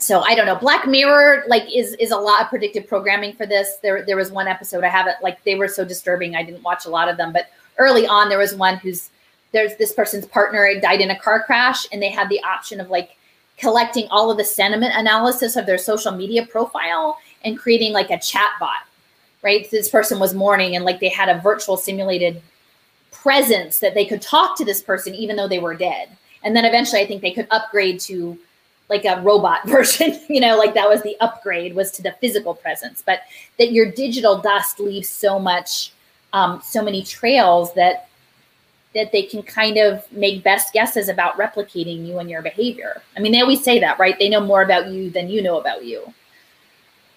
so I don't know. Black Mirror like is is a lot of predictive programming for this. There there was one episode I haven't like they were so disturbing. I didn't watch a lot of them, but early on there was one who's there's this person's partner died in a car crash and they had the option of like collecting all of the sentiment analysis of their social media profile and creating like a chat bot, right? This person was mourning and like they had a virtual simulated presence that they could talk to this person even though they were dead. And then eventually I think they could upgrade to like a robot [laughs] version, you know, like that was the upgrade was to the physical presence, but that your digital dust leaves so much, um, so many trails that that they can kind of make best guesses about replicating you and your behavior. I mean, they always say that, right? They know more about you than you know about you.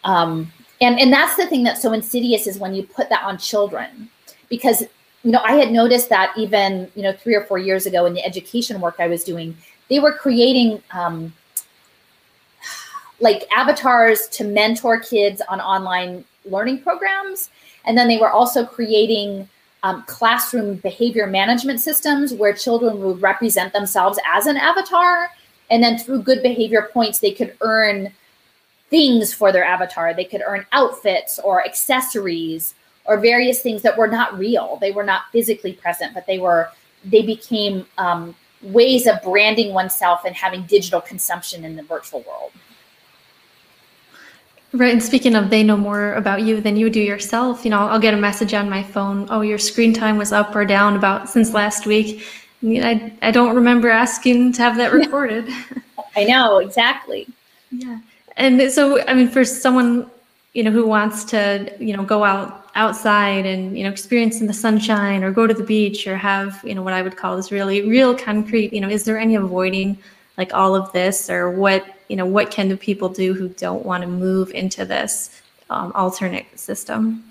Um, and and that's the thing that's so insidious is when you put that on children, because you know I had noticed that even you know three or four years ago in the education work I was doing, they were creating um, like avatars to mentor kids on online learning programs, and then they were also creating um, classroom behavior management systems where children would represent themselves as an avatar. And then through good behavior points, they could earn things for their avatar. They could earn outfits or accessories or various things that were not real. They were not physically present, but they were, they became um, ways of branding oneself and having digital consumption in the virtual world. Right. And speaking of, they know more about you than you do yourself. You know, I'll get a message on my phone. Oh, your screen time was up or down about since last week. I, I don't remember asking to have that recorded. I know, exactly. Yeah. And so, I mean, for someone, you know, who wants to, you know, go out outside and, you know, experience in the sunshine or go to the beach or have, you know, what I would call this really real concrete, you know, is there any avoiding like all of this or what you know what can the people do who don't want to move into this um, alternate system?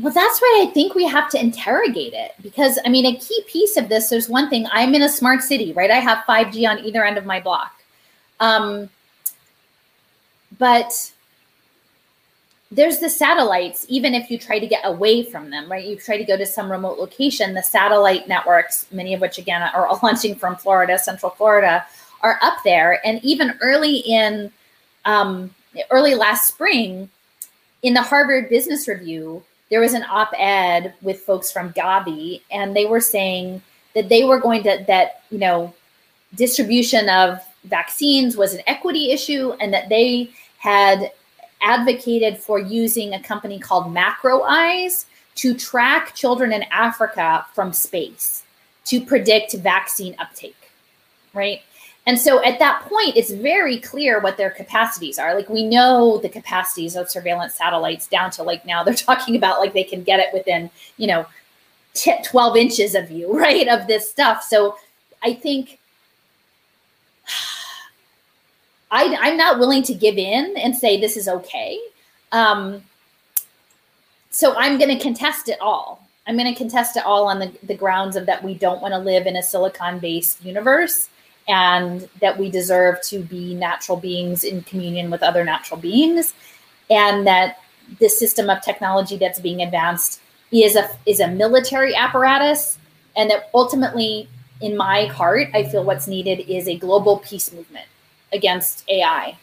Well that's why i think we have to interrogate it because i mean a key piece of this there's one thing i'm in a smart city right? I have 5g on either end of my block. Um, but there's the satellites, even if you try to get away from them, right? You try to go to some remote location, the satellite networks, many of which again are all [laughs] launching from Florida, Central Florida, are up there. And even early in um, early last spring, in the Harvard Business Review, there was an op-ed with folks from Gavi, and they were saying that they were going to that you know distribution of vaccines was an equity issue, and that they had advocated for using a company called Macro Eyes to track children in Africa from space to predict vaccine uptake, right? And so at that point, it's very clear what their capacities are. Like we know the capacities of surveillance satellites down to like now [laughs] they're talking about like they can get it within, you know, 12 inches of you, [laughs] right? Of this stuff. So I think I, I'm not willing to give in and say this is okay. Um, so I'm going to contest it all. I'm going to contest it all on the, the grounds of that we don't want to live in a silicon based universe and that we deserve to be natural beings in communion with other natural beings and that the system of technology that's being advanced is a is a military apparatus and that ultimately in my heart i feel what's needed is a global peace movement against AI.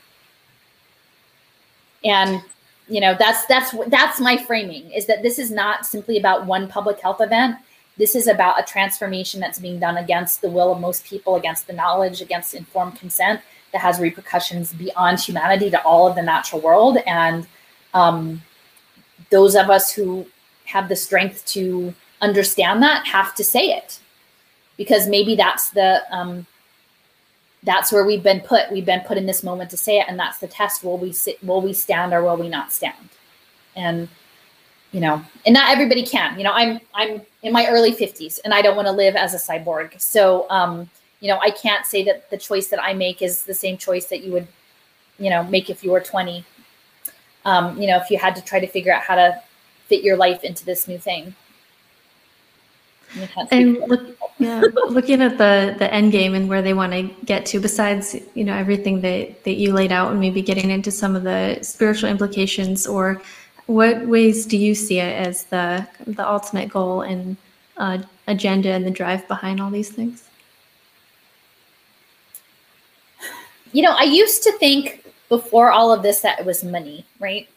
And you know, that's that's that's my framing is that this is not simply about one public health event. This is about a transformation that's being done against the will of most people, against the knowledge, against informed consent that has repercussions beyond humanity to all of the natural world. And um, those of us who have the strength to understand that have to say it because maybe that's the um, that's where we've been put. We've been put in this moment to say it, and that's the test. Will we sit? Will we stand or will we not stand? And you know, and not everybody can. You know, I'm I'm in my early 50s, and I don't want to live as a cyborg. So, um, you know, I can't say that the choice that I make is the same choice that you would, you know, make if you were 20. Um, you know, if you had to try to figure out how to fit your life into this new thing. And look, yeah, looking at the the end game and where they want to get to, besides you know everything that that you laid out, and maybe getting into some of the spiritual implications, or what ways do you see it as the the ultimate goal and uh, agenda and the drive behind all these things? You know, I used to think before all of this that it was money, right?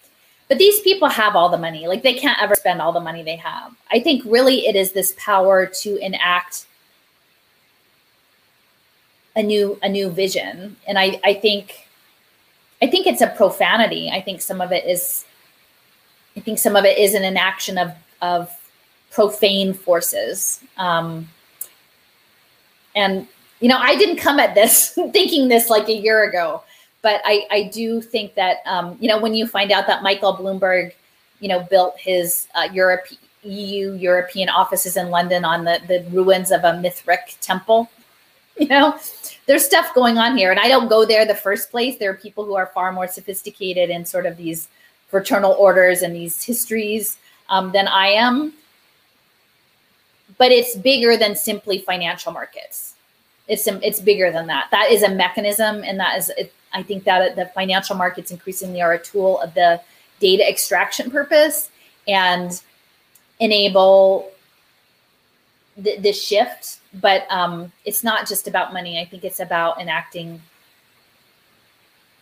But these people have all the money. Like they can't ever spend all the money they have. I think really it is this power to enact a new a new vision. And I, I think I think it's a profanity. I think some of it is I think some of it is an enaction of of profane forces. Um, and you know, I didn't come at this [laughs] thinking this like a year ago but I, I do think that um, you know when you find out that Michael Bloomberg, you know, built his uh, Europe EU European offices in London on the the ruins of a Mithraic temple, [laughs] you know, there's stuff going on here, and I don't go there the first place. There are people who are far more sophisticated in sort of these fraternal orders and these histories um, than I am. But it's bigger than simply financial markets. It's it's bigger than that. That is a mechanism, and that is it, I think that the financial markets increasingly are a tool of the data extraction purpose and enable th- this shift. But um, it's not just about money. I think it's about enacting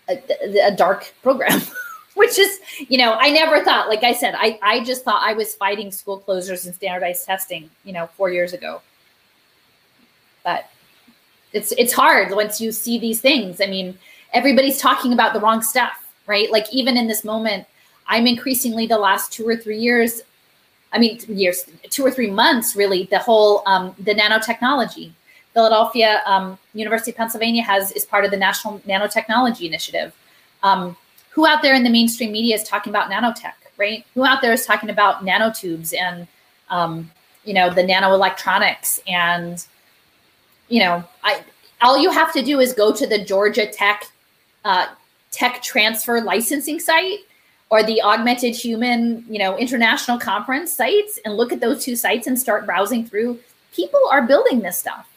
a, a dark program. [laughs] Which is, you know, I never thought, like I said, I, I just thought I was fighting school closures and standardized testing, you know, four years ago. But it's it's hard once you see these things. I mean, everybody's talking about the wrong stuff, right? Like even in this moment, I'm increasingly the last two or three years, I mean years, two or three months, really, the whole um, the nanotechnology. Philadelphia um, University of Pennsylvania has is part of the National Nanotechnology Initiative. Um, who out there in the mainstream media is talking about nanotech, right? Who out there is talking about nanotubes and um, you know the nanoelectronics and you know I all you have to do is go to the Georgia Tech uh, tech transfer licensing site or the augmented human you know international conference sites and look at those two sites and start browsing through people are building this stuff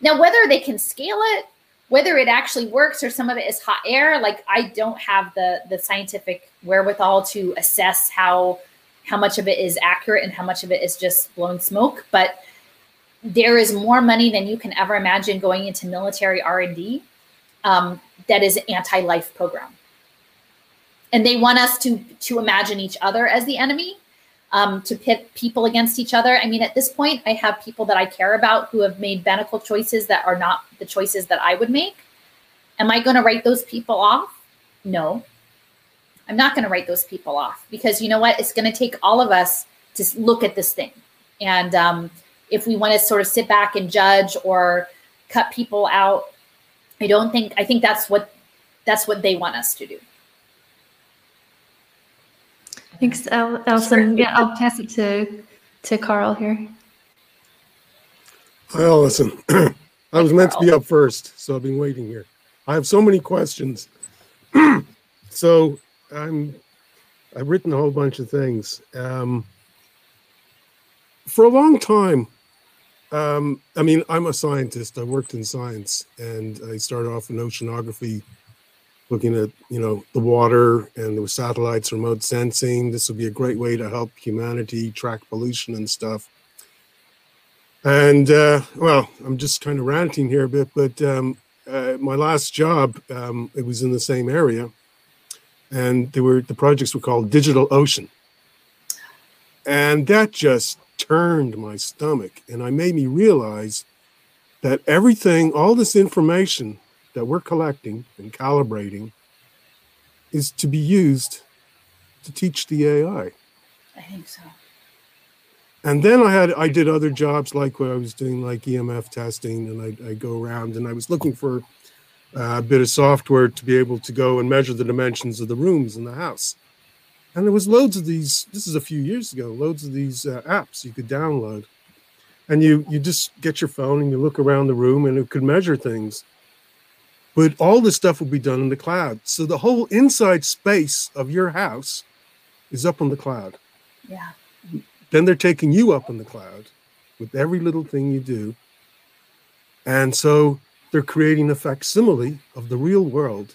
now whether they can scale it whether it actually works or some of it is hot air like i don't have the the scientific wherewithal to assess how how much of it is accurate and how much of it is just blown smoke. But there is more money than you can ever imagine going into military R and D. Um, that is an anti-life program, and they want us to to imagine each other as the enemy um, to pit people against each other. I mean, at this point, I have people that I care about who have made medical choices that are not the choices that I would make. Am I going to write those people off? No. I'm not going to write those people off because you know what? It's going to take all of us to look at this thing. And um, if we want to sort of sit back and judge or cut people out, I don't think, I think that's what, that's what they want us to do. Thanks, Alison. Yeah, I'll pass it to to Karl here. Hi, Alison. [clears throat] I was meant to be up first, so I've been waiting here. I have so many questions. [clears throat] so I'm I've written a whole bunch of things. Um, for a long time, um, I mean, I'm a scientist. I worked in science, and I started off in oceanography looking at you know the water and were satellites remote sensing. This would be a great way to help humanity track pollution and stuff. And uh, well i'm just kind of ranting here a bit but um, uh, my last job um, it was in the same area and they were the projects were called digital ocean. And that just turned my stomach and i made me realize that everything all this information that we're collecting and calibrating is to be used to teach the AI. I think so. And then I had I did other jobs like what I was doing like EMF testing, and I I go around and I was looking for uh, a bit of software to be able to go and measure the dimensions of the rooms in the house. And there was loads of these. This is a few years ago. Loads of these uh, apps you could download, and you you just get your phone and you look around the room and it could measure things but all this stuff will be done in the cloud. So the whole inside space of your house is up on the cloud. Yeah. Then they're taking you up on the cloud with every little thing you do. And so they're creating a facsimile of the real world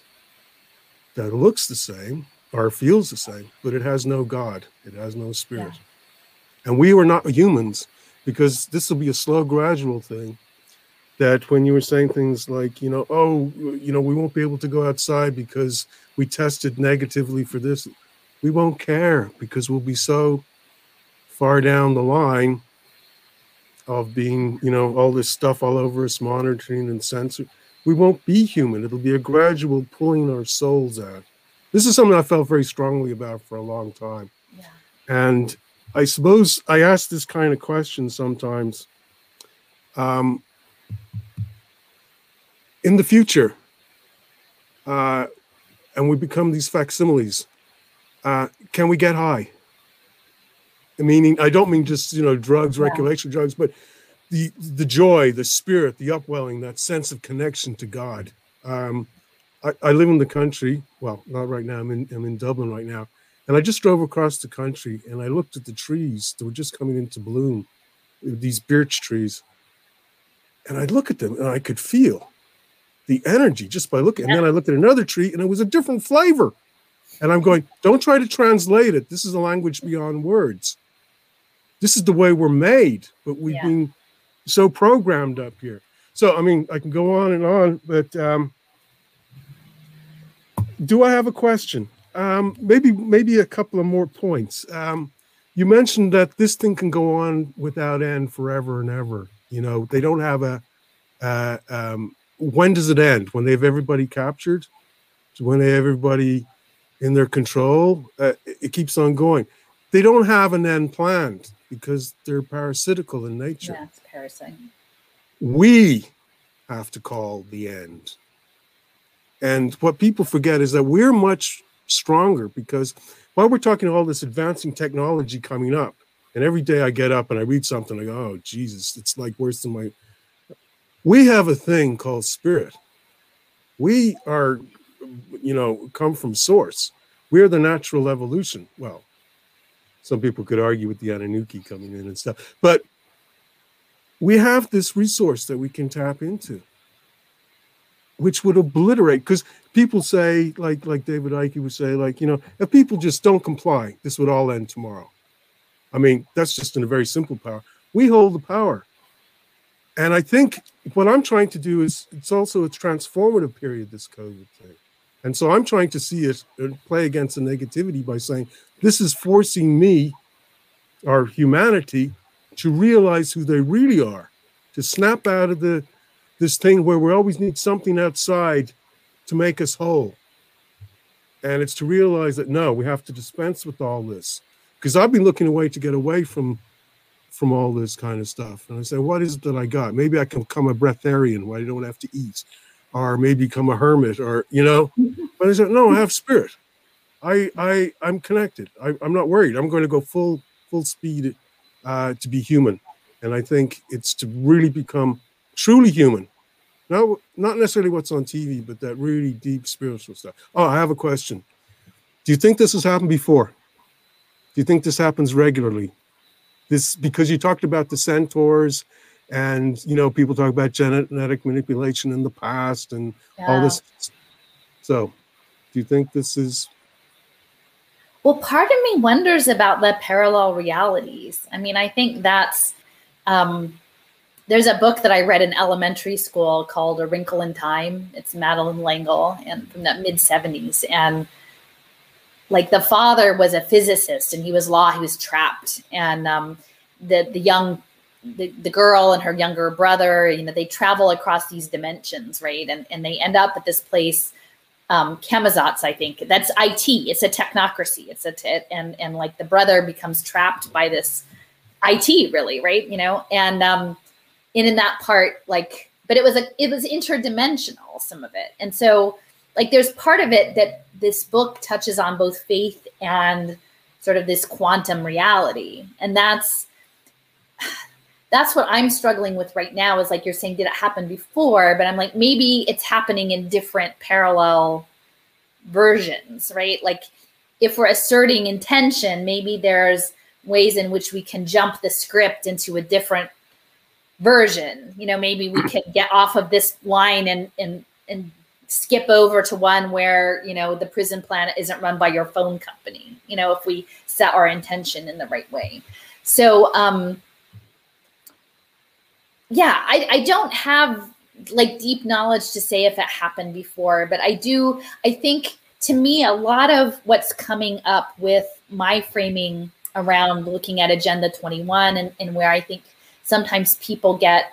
that looks the same or feels the same, but it has no God, it has no spirit. Yeah. And we are not humans because this will be a slow, gradual thing that when you were saying things like, you know, oh, you know, we won't be able to go outside because we tested negatively for this, we won't care because we'll be so far down the line of being, you know, all this stuff all over us, monitoring and censoring. We won't be human. It'll be a gradual pulling our souls out. This is something I felt very strongly about for a long time. Yeah. And I suppose I ask this kind of question sometimes. Um, in the future, uh, and we become these facsimiles, uh, can we get high? Meaning, I don't mean just you know drugs, yeah. recreational drugs, but the the joy, the spirit, the upwelling, that sense of connection to God. Um, I, I live in the country. Well, not right now. I'm in I'm in Dublin right now, and I just drove across the country and I looked at the trees that were just coming into bloom, these birch trees, and I look at them and I could feel the energy just by looking. And then I looked at another tree and it was a different flavor. And I'm going, don't try to translate it. This is a language beyond words. This is the way we're made, but we've yeah. been so programmed up here. So, I mean, I can go on and on, but um, do I have a question? Um, maybe, maybe a couple of more points. Um, you mentioned that this thing can go on without end forever and ever. You know, they don't have a, uh, um, when does it end? When they have everybody captured? When they have everybody in their control? Uh, it keeps on going. They don't have an end planned because they're parasitical in nature. Yeah, it's parasite. We have to call the end. And what people forget is that we're much stronger because while we're talking all this advancing technology coming up, and every day I get up and I read something, I go, oh, Jesus, it's like worse than my we have a thing called spirit. We are, you know, come from source. We are the natural evolution. Well, some people could argue with the Anunnaki coming in and stuff, but we have this resource that we can tap into. Which would obliterate because people say like like david icke would say like you know if people just don't comply this would all end tomorrow. I mean that's just in a very simple power. We hold the power. And i think what i'm trying to do is it's also a transformative period this covid thing. And so i'm trying to see it uh, play against the negativity by saying this is forcing me our humanity to realize who they really are to snap out of the this thing where we always need something outside to make us whole. And it's to realize that no, we have to dispense with all this. Because I've been looking away to get away from from all this kind of stuff. And I say, what is it that I got? Maybe I can become a breatharian where I don't have to eat, or maybe become a hermit, or you know. [laughs] But I said, no, I have spirit. I I I'm connected. I, I'm not worried. I'm going to go full full speed uh, to be human. And I think it's to really become truly human. Not, not necessarily what's on TV, but that really deep spiritual stuff. Oh, I have a question. Do you think this has happened before? Do you think this happens regularly? This because you talked about the centaurs and you know people talk about genetic manipulation in the past and yeah. all this. So, do you think this is well, part of me wonders about the parallel realities. I mean, I think that's um, there's a book that I read in elementary school called A Wrinkle in Time. It's Madeleine L'Engle and from the mid 70s. And like the father was a physicist and he was law, he was trapped. And um, the the young the, the girl and her younger brother, you know, they travel across these dimensions, right? And and they end up at this place um, I think that's IT. It's a technocracy. It's a t- and and like the brother becomes trapped by this IT, really, right? You know, and um, and in that part, like, but it was a it was interdimensional, some of it, and so like there's part of it that this book touches on both faith and sort of this quantum reality, and that's [sighs] that's what I'm struggling with right now is like you're saying, did it happen before? But I'm like, maybe it's happening in different parallel versions, right? Like if we're asserting intention, maybe there's ways in which we can jump the script into a different version. You know, maybe we can get off of this line and and and skip over to one where, you know, the prison planet isn't run by your phone company, you know, if we set our intention in the right way. So um yeah, I, I don't have like deep knowledge to say if it happened before, but I do, I think to me, a lot of what's coming up with my framing around looking at Agenda 21 and, and where I think sometimes people get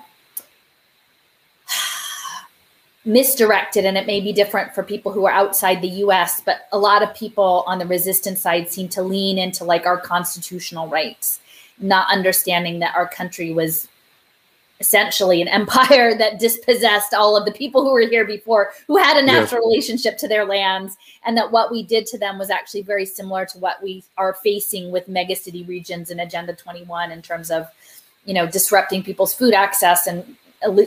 misdirected and it may be different for people who are outside the US but a lot of people on the resistance side seem to lean into like our constitutional rights not understanding that our country was essentially an [laughs] empire that dispossessed all of the people who were here before, who had a natural yes. relationship to their lands, and that what we did to them was actually very similar to what we are facing with megacity regions in Agenda 21 in terms of, you know, disrupting people's food access and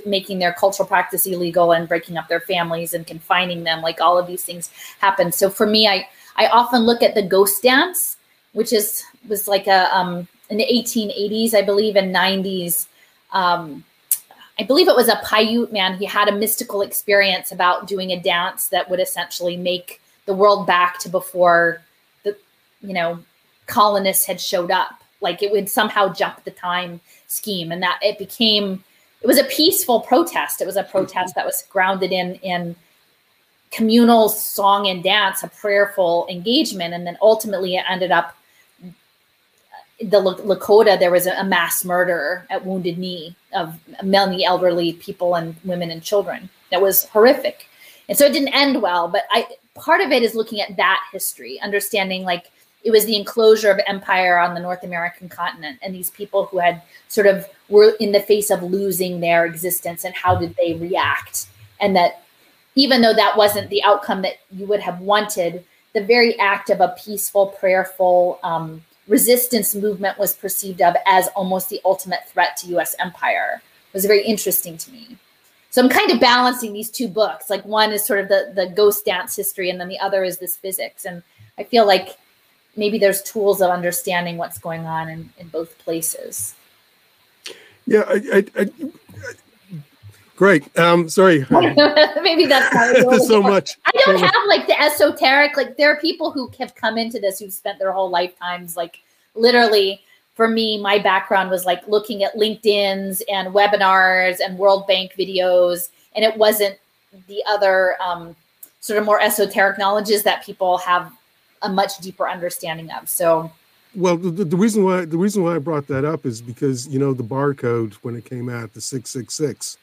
making their cultural practice illegal and breaking up their families and confining them. Like all of these things happen. So for me, I I often look at the ghost dance, which is was like a um in the 1880s, I believe, and 90s um, I believe it was a Paiute man. He had a mystical experience about doing a dance that would essentially make the world back to before the, you know, colonists had showed up. Like it would somehow jump the time scheme, and that it became. It was a peaceful protest. It was a protest that was grounded in in communal song and dance, a prayerful engagement, and then ultimately it ended up the Lakota, there was a, mass murder at Wounded Knee of many elderly people and women and children. That was horrific, and so it didn't end well. But I part of it is looking at that history, understanding like it was the enclosure of empire on the North American continent, and these people who had sort of were in the face of losing their existence, and how did they react, and that even though that wasn't the outcome that you would have wanted, the very act of a peaceful, prayerful. Um, resistance movement was perceived of as almost the ultimate threat to US empire it was very interesting to me. So I'm kind of balancing these two books. Like one is sort of the, the ghost dance history, and then the other is this physics. And I feel like maybe there's tools of understanding what's going on in, in both places. Yeah, I, I, I, Great. Um, sorry. [laughs] Maybe that's how [laughs] it so much. I don't so much. have like the esoteric. Like there are people who have come into this who've spent their whole lifetimes like literally. For me, my background was like looking at LinkedIn's and webinars and World Bank videos, and it wasn't the other um, sort of more esoteric knowledges that people have a much deeper understanding of. So Well, the, the- reason why the reason why I brought that up is because you know the barcode when it came out, the six six six,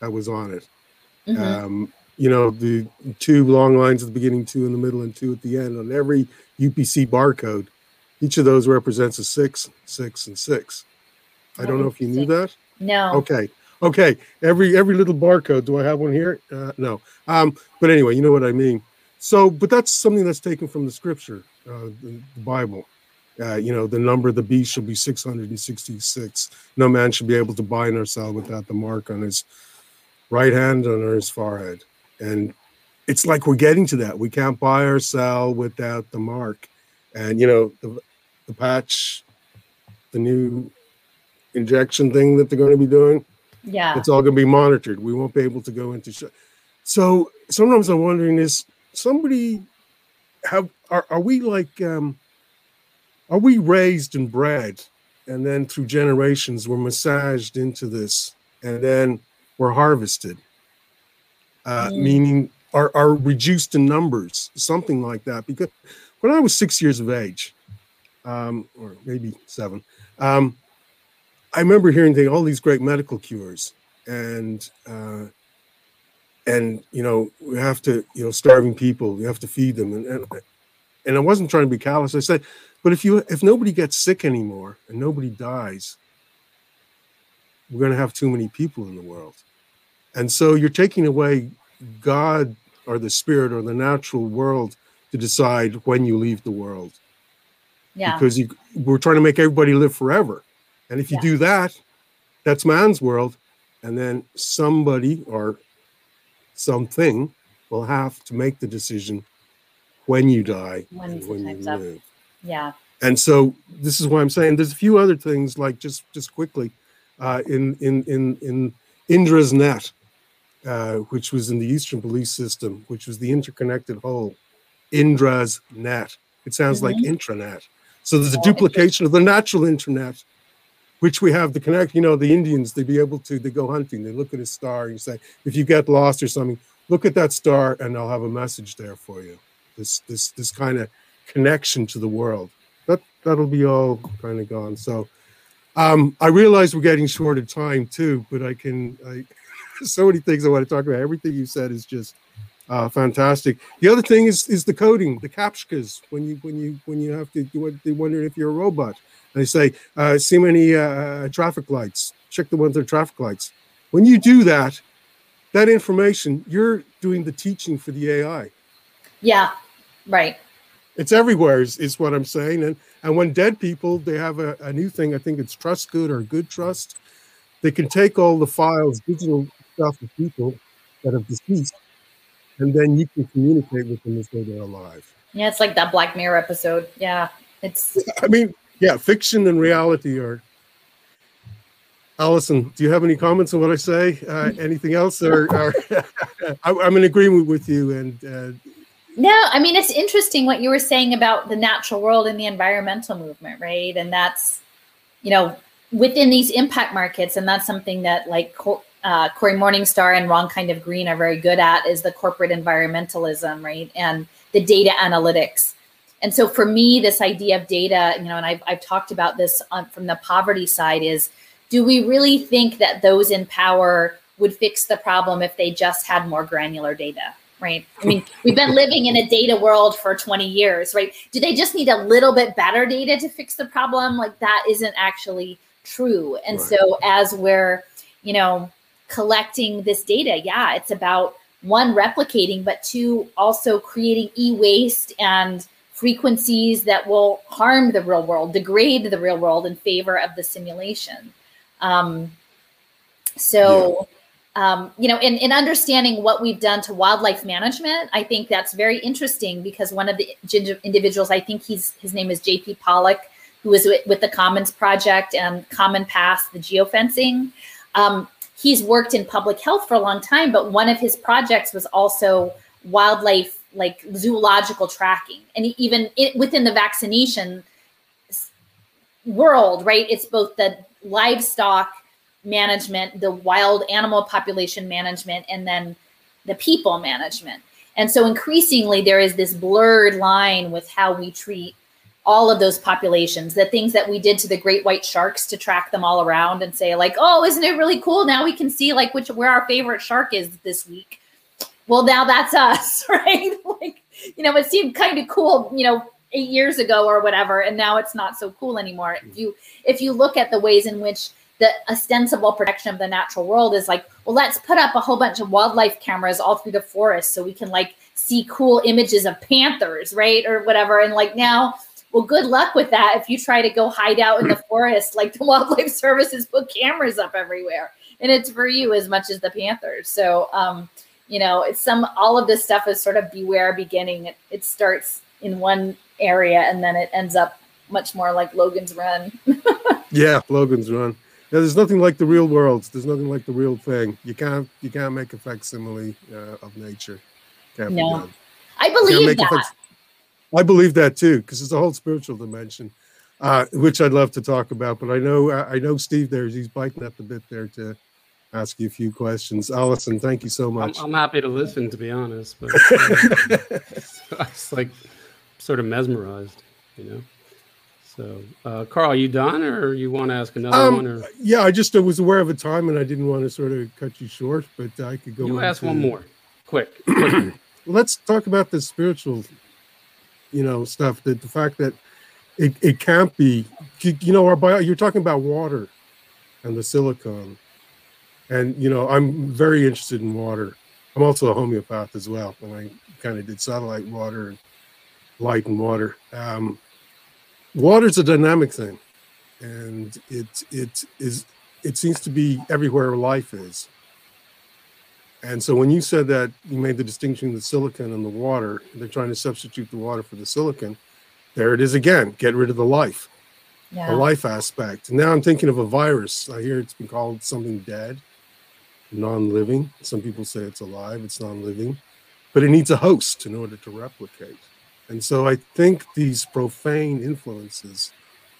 that was on it. mhm. Um, you know the two long lines at the beginning, two in the middle, and two at the end on every UPC barcode. Each of those represents a six, six, and six. I don't know if you knew that. no, Okay. Okay. Every every little barcode. Do I have one here? Uh, no. Um, but anyway, you know what I mean. So, but that's something that's taken from the scripture, uh, the, the Bible. Uh, you know, the number of the beast shall be 666. No man should be able to buy nor sell without the mark on his right hand and on his forehead. And it's like we're getting to that. We can't buy or sell without the mark. And, you know, the, the patch, the new injection thing that they're going to be doing, yeah, it's all going to be monitored. We won't be able to go into. Sh- so sometimes I'm wondering: is somebody have are are we like um, are we raised and bred, and then through generations we're massaged into this, and then we're harvested, uh, Mm. meaning are are reduced in numbers, something like that. Because when I was six years of age, um, or maybe seven. Um, I remember hearing they, all these great medical cures, and uh, and you know we have to you know starving people, you have to feed them, and and, and I wasn't trying to be callous. I said, but if you if nobody gets sick anymore and nobody dies, we're going to have too many people in the world, and so you're taking away God or the spirit or the natural world to decide when you leave the world yeah, because you we're trying to make everybody live forever. And if you Yeah. do that, that's man's world. And then somebody or something will have to make the decision when you die When and when you time's up. yeah, And so this is why I'm saying there's a few other things like just just quickly uh, in in in in Indra's net, uh, which was in the Eastern Police System, which was the interconnected whole. Indra's net. It sounds like intranet. So there's a Oh, duplication of the natural internet, which we have the connect. You know, the Indians, they be able to, they go hunting, they look at a star, you say, if you get lost or something, look at that star and I'll have a message there for you. This this this kind of connection to the world. That that'll be all kind of gone. So um I realize we're getting short of time too, but I can I [laughs] so many things I want to talk about. Everything you said is just uh, fantastic. The other thing is is the coding, the captchas. When you when you when you have to, you they wonder if you're a robot. They say, uh, see many uh, traffic lights. Check the ones that are traffic lights. When you do that, that information, you're doing the teaching for the AI. yeah, right. It's everywhere, is, is what I'm saying. And and when dead people, they have a, a new thing. I think it's Trust Good or Good Trust. They can take all the files, digital stuff of people that have deceased, and then you can communicate with them as though they're alive. Yeah, it's like that Black Mirror episode. Yeah, it's I mean, yeah, fiction and reality are. Alison, do you have any comments on what I say? Uh, anything else? Or, or [laughs] I, I'm in agreement with you. And uh, No, I mean it's interesting what you were saying about the natural world and the environmental movement, right? And that's, you know, within these impact markets, and that's something that like uh, Cory Morningstar and Wrong Kind of Green are very good at is the corporate environmentalism, right? And the data analytics. And so for me, this idea of data, you know, and I've, I've talked about this on, from the poverty side is, do we really think that those in power would fix the problem if they just had more granular data? right? I mean, [laughs] we've been living in a data world for 20 years, right? Do they just need a little bit better data to fix the problem? Like that isn't actually true. And Right. so as we're, you know, collecting this data, yeah, it's about one replicating, but two also creating e-waste and frequencies that will harm the real world, degrade the real world in favor of the simulation. Um, so um, you know, in, in understanding what we've done to wildlife management, I think that's very interesting because one of the individuals, I think he's his name is JP Pollak, who was with, with the Commons Project and Common Pass, the geofencing. Um, he's worked in public health for a long time, but one of his projects was also wildlife like zoological tracking. And even it, within the vaccination world right it's both the livestock management the wild animal population management and then the people management. And so increasingly there is this blurred line with how we treat all of those populations the things that we did to the great white sharks to track them all around and say like oh isn't it really cool? Now we can see like which where our favorite shark is this week well now that's us [laughs] right? Like you know it seemed kind of cool you know eight years ago or whatever and now it's not so cool anymore. If you if you look at the ways in which the ostensible protection of the natural world is like well let's put up a whole bunch of wildlife cameras all through the forest so we can like see cool images of panthers right or whatever. And like now well good luck with that if you try to go hide out in the [clears throat] forest like the wildlife [laughs] services put cameras up everywhere and it's for you as much as the panthers. So um you know it's some all of this stuff is sort of beware beginning. It, it starts in one area and then it ends up much more like logan's run. [laughs] Yeah logan's run. Yeah, there's nothing like the real world. There's nothing like the real thing. You can't you can't make a facsimile uh, of nature. Can't no. i believe that. Fac- i believe that too because it's a whole spiritual dimension uh, which i'd love to talk about but i know i know steve there. He's biting at the bit there to ask you a few questions. Alison, thank you so much. I'm, I'm happy to listen, to be honest, but [laughs] uh, [laughs] it's like sort of mesmerized, you know. So, uh, Karl, are you done, or you want to ask another um, one? Or yeah, I just uh, was aware of a time, and I didn't want to sort of cut you short, but I could go. You ask one more, quick. [clears throat] Let's talk about the spiritual, you know, stuff. That the fact that it, it can't be, you know, our bio. You're talking about water and the silicon and you know i'm very interested in water. I'm also a homeopath as well and i kind of did satellite water and light and water. Um, water's a dynamic thing and it it is it seems to be everywhere life is. And so when you said that you made the distinction the silicon and the water they're trying to substitute the water for the silicon there it is again get rid of the life yeah. the life aspect. Now i'm thinking of a virus. I hear it's been called something dead non-living. Some people say it's alive, it's non-living, but it needs a host in order to replicate. And so I think these profane influences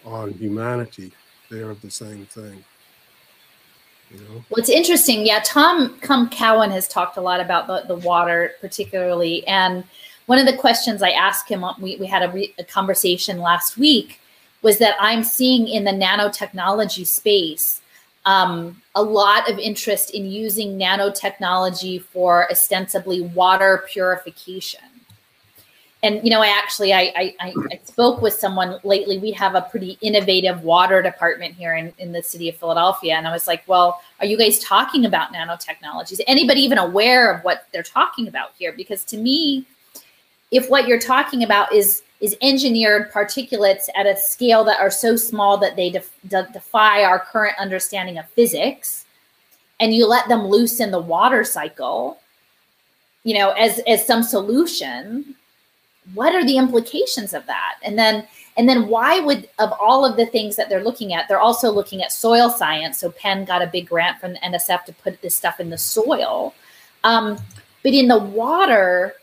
on humanity, they are the same thing. You know? Well, it's interesting. Yeah, Tom Cum Cowan has talked a lot about the, the water, particularly. And one of the questions I asked him, we, we had a, re, a conversation last week, was that I'm seeing in the nanotechnology space um, a lot of interest in using nanotechnology for ostensibly water purification. And you know, I actually I, I, I spoke with someone lately. We have a pretty innovative water department here in, in the city of Philadelphia, and I was like, "Well, are you guys talking about nanotechnologies? Is anybody even aware of what they're talking about here?" Because to me, if what you're talking about is is engineered particulates at a scale that are so small that they def- de- defy our current understanding of physics. And you let them loose in the water cycle you know as as some solution. What are the implications of that? And then and then why would of all of the things that they're looking at they're also looking at soil science. So penn got a big grant from the nsf to put this stuff in the soil. Um, but in the water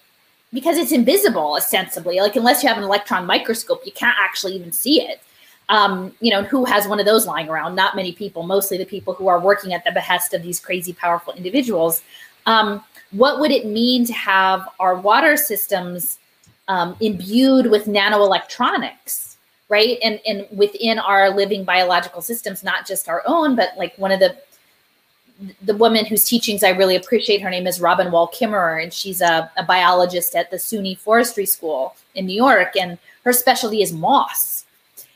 because it's invisible ostensibly. Like unless you have an electron microscope you can't actually even see it. Um, you know who has one of those lying around? Not many people mostly the people who are working at the behest of these crazy powerful individuals. Um, what would it mean to have our water systems um, imbued with nanoelectronics right? And and within our living biological systems not just our own but like one of the the woman whose teachings I really appreciate, her name is Robin Wall Kimmerer, and she's a, a, biologist at the SUNY Forestry School in New York, and her specialty is moss.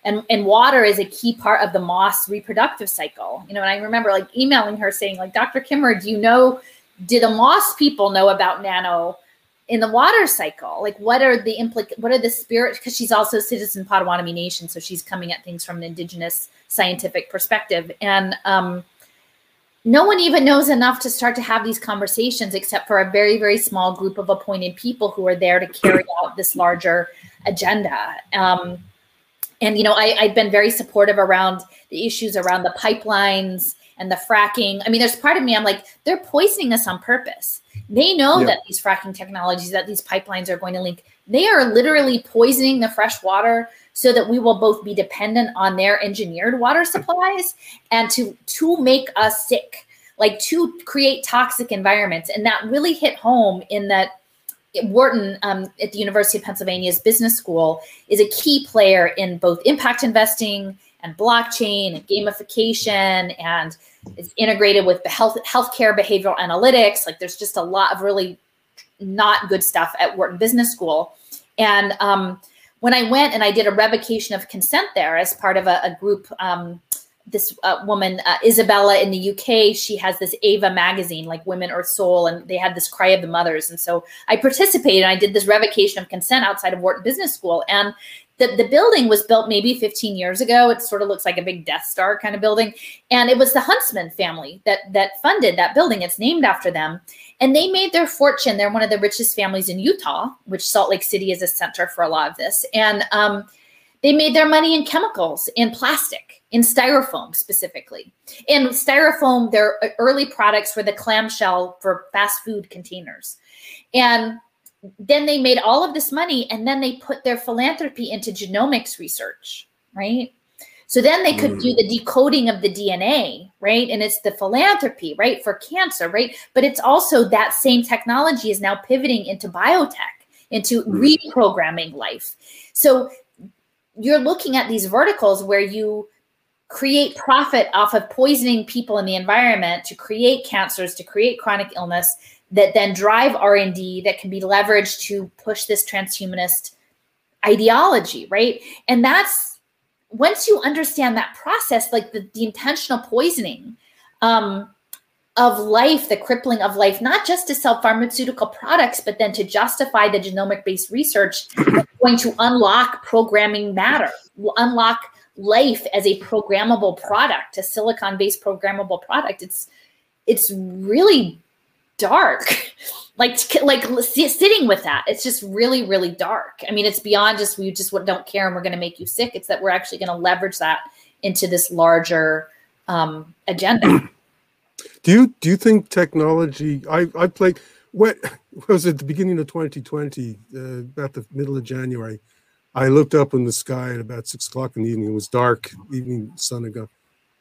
And, and water is a key part of the moss reproductive cycle. You know, and I remember like emailing her saying, like, Dr. Kimmerer, do you know, did the moss people know about nano in the water cycle? Like, what are the implic what are the spirit? Because she's also citizen Potawatomi Nation, so she's coming at things from an indigenous scientific perspective. And um, no one even knows enough to start to have these conversations except for a very very small group of appointed people who are there to carry out this larger agenda. Um, and you know I, i've been very supportive around the issues around the pipelines and the fracking. I mean there's part of me i'm like they're poisoning us on purpose. They know yeah. that these fracking technologies that these pipelines are going to leak. They are literally poisoning the fresh water so that we will both be dependent on their engineered water supplies and to to make us sick like to create toxic environments and that really hit home in that Wharton um, at the University of Pennsylvania's business school is a key player in both impact investing and blockchain and gamification and it's integrated with the health healthcare behavioral analytics. Like there's just a lot of really not good stuff at Wharton Business School. And um, when I went and I did a revocation of consent there as part of a, a group um, this uh, woman uh, Isabella in the UK. She has this Ava magazine, like Women Earth Soul, and they had this Cry of the Mothers. And so I participated. And I did this revocation of consent outside of Wharton Business School, and the, the building was built maybe 15 years ago. It sort of looks like a big Death Star kind of building, and it was the Huntsman family that that funded that building. It's named after them, and they made their fortune. They're one of the richest families in Utah, which Salt Lake City is a center for a lot of this, and um, they made their money in chemicals, in plastic in styrofoam specifically. In styrofoam, their early products were the clamshell for fast food containers. And then they made all of this money and then they put their philanthropy into genomics research, right? So then they could do mm. the decoding of the DNA, right? And it's the philanthropy, right, for cancer, right? But it's also that same technology is now pivoting into biotech, into mm. reprogramming life. So you're looking at these verticals where you create profit off of poisoning people in the environment to create cancers to create chronic illness that then drive r&d that can be leveraged to push this transhumanist ideology right and that's once you understand that process like the, the intentional poisoning um, of life the crippling of life not just to sell pharmaceutical products but then to justify the genomic based research [clears throat] that's going to unlock programming matter unlock life as a programmable product, a silicon-based programmable product. It's it's really dark. [laughs] like like sitting with that, it's just really really dark. I mean, it's beyond just we just don't care and we're going to make you sick. It's that we're actually going to leverage that into this larger um, agenda. [clears throat] Do you do you think technology? I I played what [laughs] was it the beginning of 2020, uh, about the middle of January. I looked up in the sky at about six o'clock in the evening. It was dark, evening sun had gone,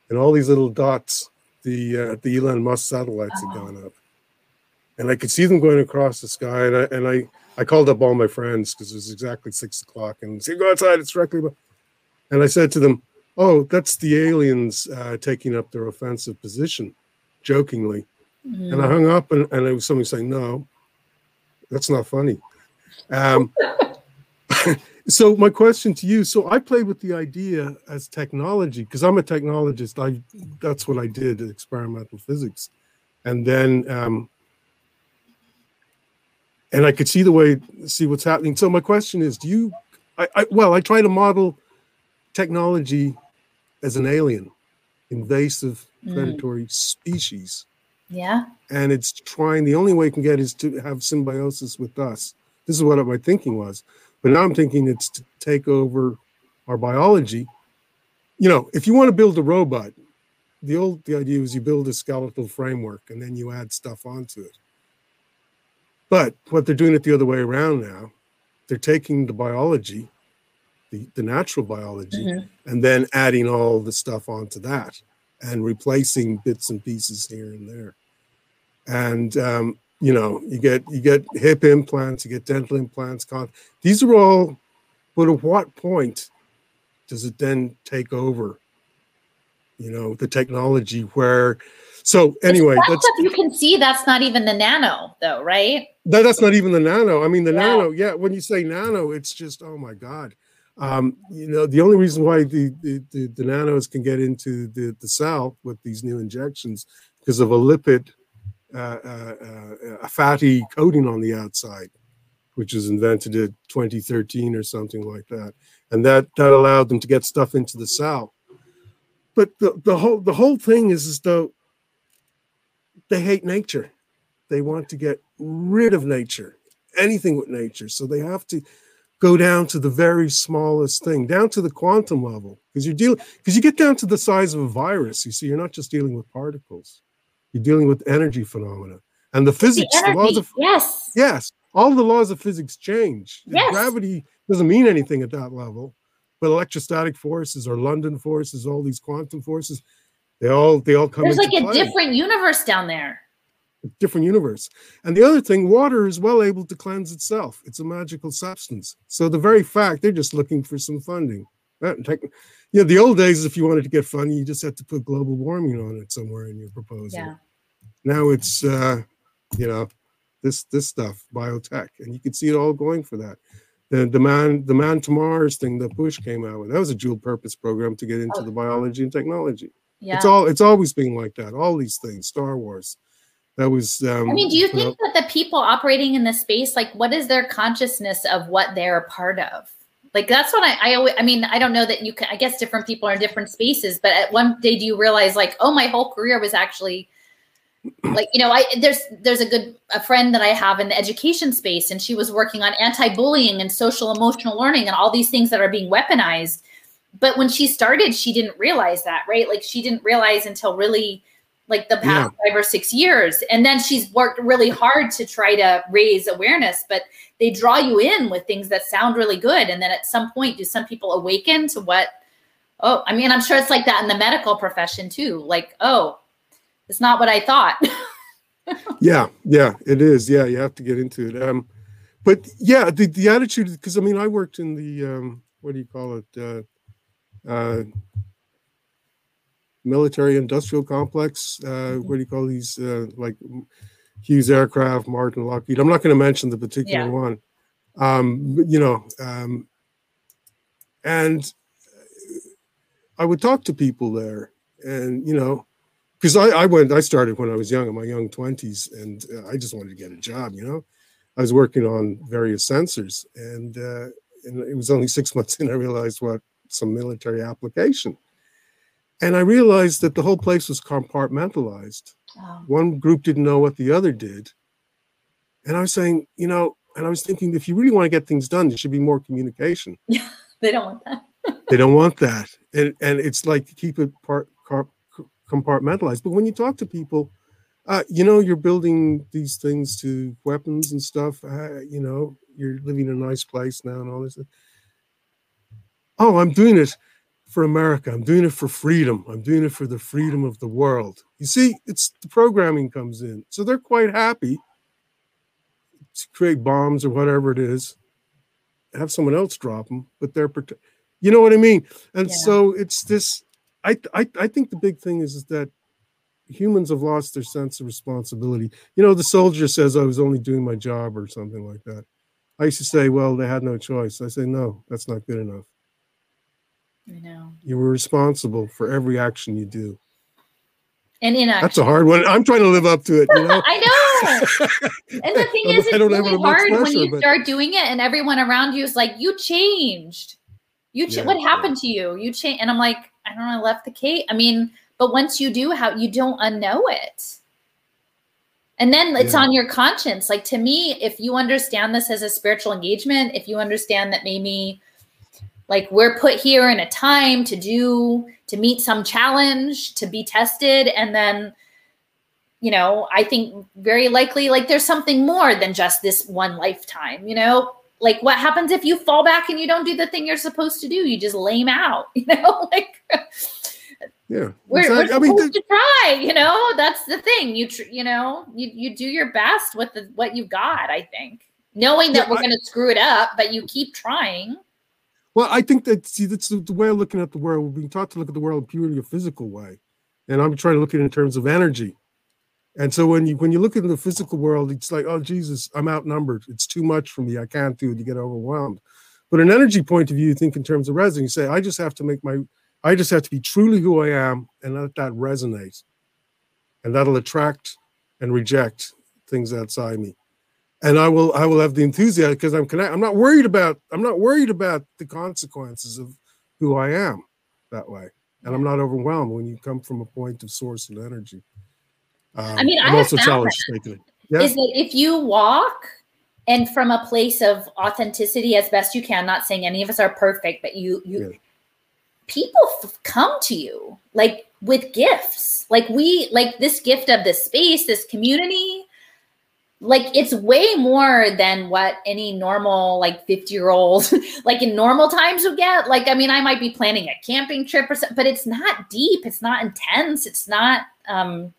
and all these little dots, the uh, the Elon Musk satellites had gone up, and I could see them going across the sky. And I and I, I called up all my friends because it was exactly six o'clock, and said, "Go outside. It's directly." And I said to them, "Oh, that's the aliens uh, taking up their offensive position," jokingly. Mm-hmm. And I hung up, and, and it was somebody saying, "No, that's not funny." Um, [laughs] so my question to you so i played with the idea as technology because i'm a technologist i that's what i did experimental physics and then um and i could see the way see what's happening so my question is do you i, I well i try to model technology as an alien invasive mm. predatory mm. species yeah and it's trying the only way it can get is to have symbiosis with us this is what my thinking was but now I'm thinking it's to take over our biology. You know, if you want to build a robot, the old the idea was you build a skeletal framework and then you add stuff onto it. But what they're doing it the other way around now, they're taking the biology, the, the natural biology, mm-hmm. and then adding all the stuff onto that and replacing bits and pieces here and there. And um, you know you get you get hip implants you get dental implants these are all but at what point does it then take over you know the technology where so anyway that's you can see that's not even the nano though right that, that's not even the nano i mean the yeah. nano yeah when you say nano it's just oh my god um, you know the only reason why the, the the, the nanos can get into the the cell with these new injections because of a lipid uh, uh, uh, a fatty coating on the outside, which was invented in 2013 or something like that, and that that allowed them to get stuff into the cell. But the, the whole the whole thing is as though they hate nature. They want to get rid of nature, anything with nature. So they have to go down to the very smallest thing, down to the quantum level, because you're dealing because you get down to the size of a virus. You see, you're not just dealing with particles; you're dealing with energy phenomena and the physics. The the laws of yes. yes, all the laws of physics change. Yes. Gravity doesn't mean anything at that level, but electrostatic forces or London forces, all these quantum forces, they all they all come There's like a play. different universe down there. different universe. And the other thing, water is well able to cleanse itself. It's a magical substance. So the very fact they're just looking for some funding. That tech, you know, the old days, if you wanted to get funding, you just had to put global warming on it somewhere in your proposal. Yeah. Now it's uh, you know, this this stuff, biotech, and you can see it all going for that. The the man the man to Mars thing that Bush came out with that was a dual purpose program to get into Oh. the biology and technology. Yeah. It's all it's always been like that. All these things, Star Wars. That was. Um, I mean, do you know, think that the people operating in the space, like, what is their consciousness of what they're a part of? Like, that's what I, I always, I mean, I don't know that you can, I guess different people are in different spaces, but at one day do you realize, like, oh, my whole career was actually, like, you know, I, there's, there's a good, a friend that I have in the education space, and she was working on anti bullying and social emotional learning and all these things that are being weaponized. But when she started, she didn't realize that, right? Like, she didn't realize until really, like the past five or six years. And then she's worked really hard to try to raise awareness, but they draw you in with things that sound really good. And then at some point, do some people awaken to what? Oh, I mean, I'm sure it's like that in the medical profession too. Like, oh, it's not what I thought. [laughs] yeah yeah it is yeah you have to get into it um but yeah the, the attitude because i mean i worked in the um what do you call it uh uh military industrial complex uh what do you call these uh like hughes aircraft martin lockheed i'm not going to mention the particular Yeah. one. Um but, you know um and i would talk to people there and you know because I, I went i started when i was young in my young 20s and uh, i just wanted to get a job you know? I was working on various sensors and uh, and it was only six [laughs] months in i realized what some military application. And i realized that the whole place was compartmentalized. One group didn't know what the other did. And i was saying you know and i was thinking if you really want to get things done there should be more communication. [laughs] Yeah, they don't want that. [laughs] they don't want that. And and it's like keep it part car, compartmentalized. But when you talk to people uh, you know you're building these things to weapons and stuff uh, you know you're living in a nice place now and all this oh i'm doing it for america. I'm doing it for freedom. I'm doing it for the freedom of the world. You see it's the programming comes in. So they're quite happy to create bombs or whatever it is have someone else drop them but they're you know what i mean? And Yeah. so it's this I, I i think the big thing is, is that humans have lost their sense of responsibility. You know the soldier says i was only doing my job or something like that. I used to say well they had no choice. I say no that's not good enough I know. you were responsible for every action you do And inaction. that's a hard one i'm trying to live up to it you know [laughs] I know. [laughs] And the thing is, it's really hard when you but- start doing it, and everyone around you is like, "You changed. You ch- Yeah, what yeah. happened to you? You changed." And I'm like, "I don't know. I left the cake. I mean, but once you do, how you don't unknow it." And then it's Yeah. on your conscience. Like to me, if you understand this as a spiritual engagement, if you understand that maybe like we're put here in a time to do to meet some challenge, to be tested, and then you know, I think very likely like there's something more than just this one lifetime, you know? Like what happens if you fall back and you don't do the thing you're supposed to do? You just lame out, [laughs] you know? like yeah we're, Exactly. we're i supposed mean th- to try, you know? That's the thing. You tr- you know, you you do your best with the, what you've got, I think. Knowing that Yeah, we're going to screw it up, but you keep trying. Well, I think that see that's the, way of looking at the world. We're being taught to look at the world purely a physical way, and I'm trying to look at it in terms of energy. And so when you when you look at the physical world, it's like, oh Jesus, I'm outnumbered. It's too much for me. I can't do it. You get overwhelmed. But an energy point of view, you think in terms of resonance. You say, I just have to make my, I just have to be truly who I am, and let that resonate, and that'll attract and reject things outside me and I will I will have the enthusiasm because I'm connect. I'm not worried about I'm not worried about the consequences of who I am that way, and I'm not overwhelmed when you come from a point of source and energy. Um, I mean, I I'm have also challenged it. Yeah, Is that if you walk and from a place of authenticity as best you can not saying any of us are perfect but you you yeah. people f- come to you like with gifts like we like this gift of this space this community like it's way more than what any normal like 50 year old [laughs] like in normal times would get. Like i mean i might be planning a camping trip or something but it's not deep. It's not intense. It's not um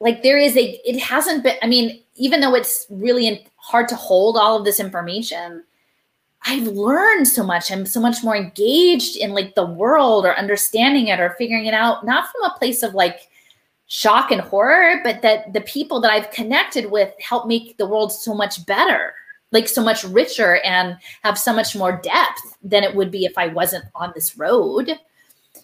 like there is a it hasn't been i mean even though it's really hard to hold all of this information i've learned so much. I'm so much more engaged in like the world or understanding it or figuring it out not from a place of like shock and horror but that the people that i've connected with help make the world so much better like so much richer and have so much more depth than it would be if i wasn't on this road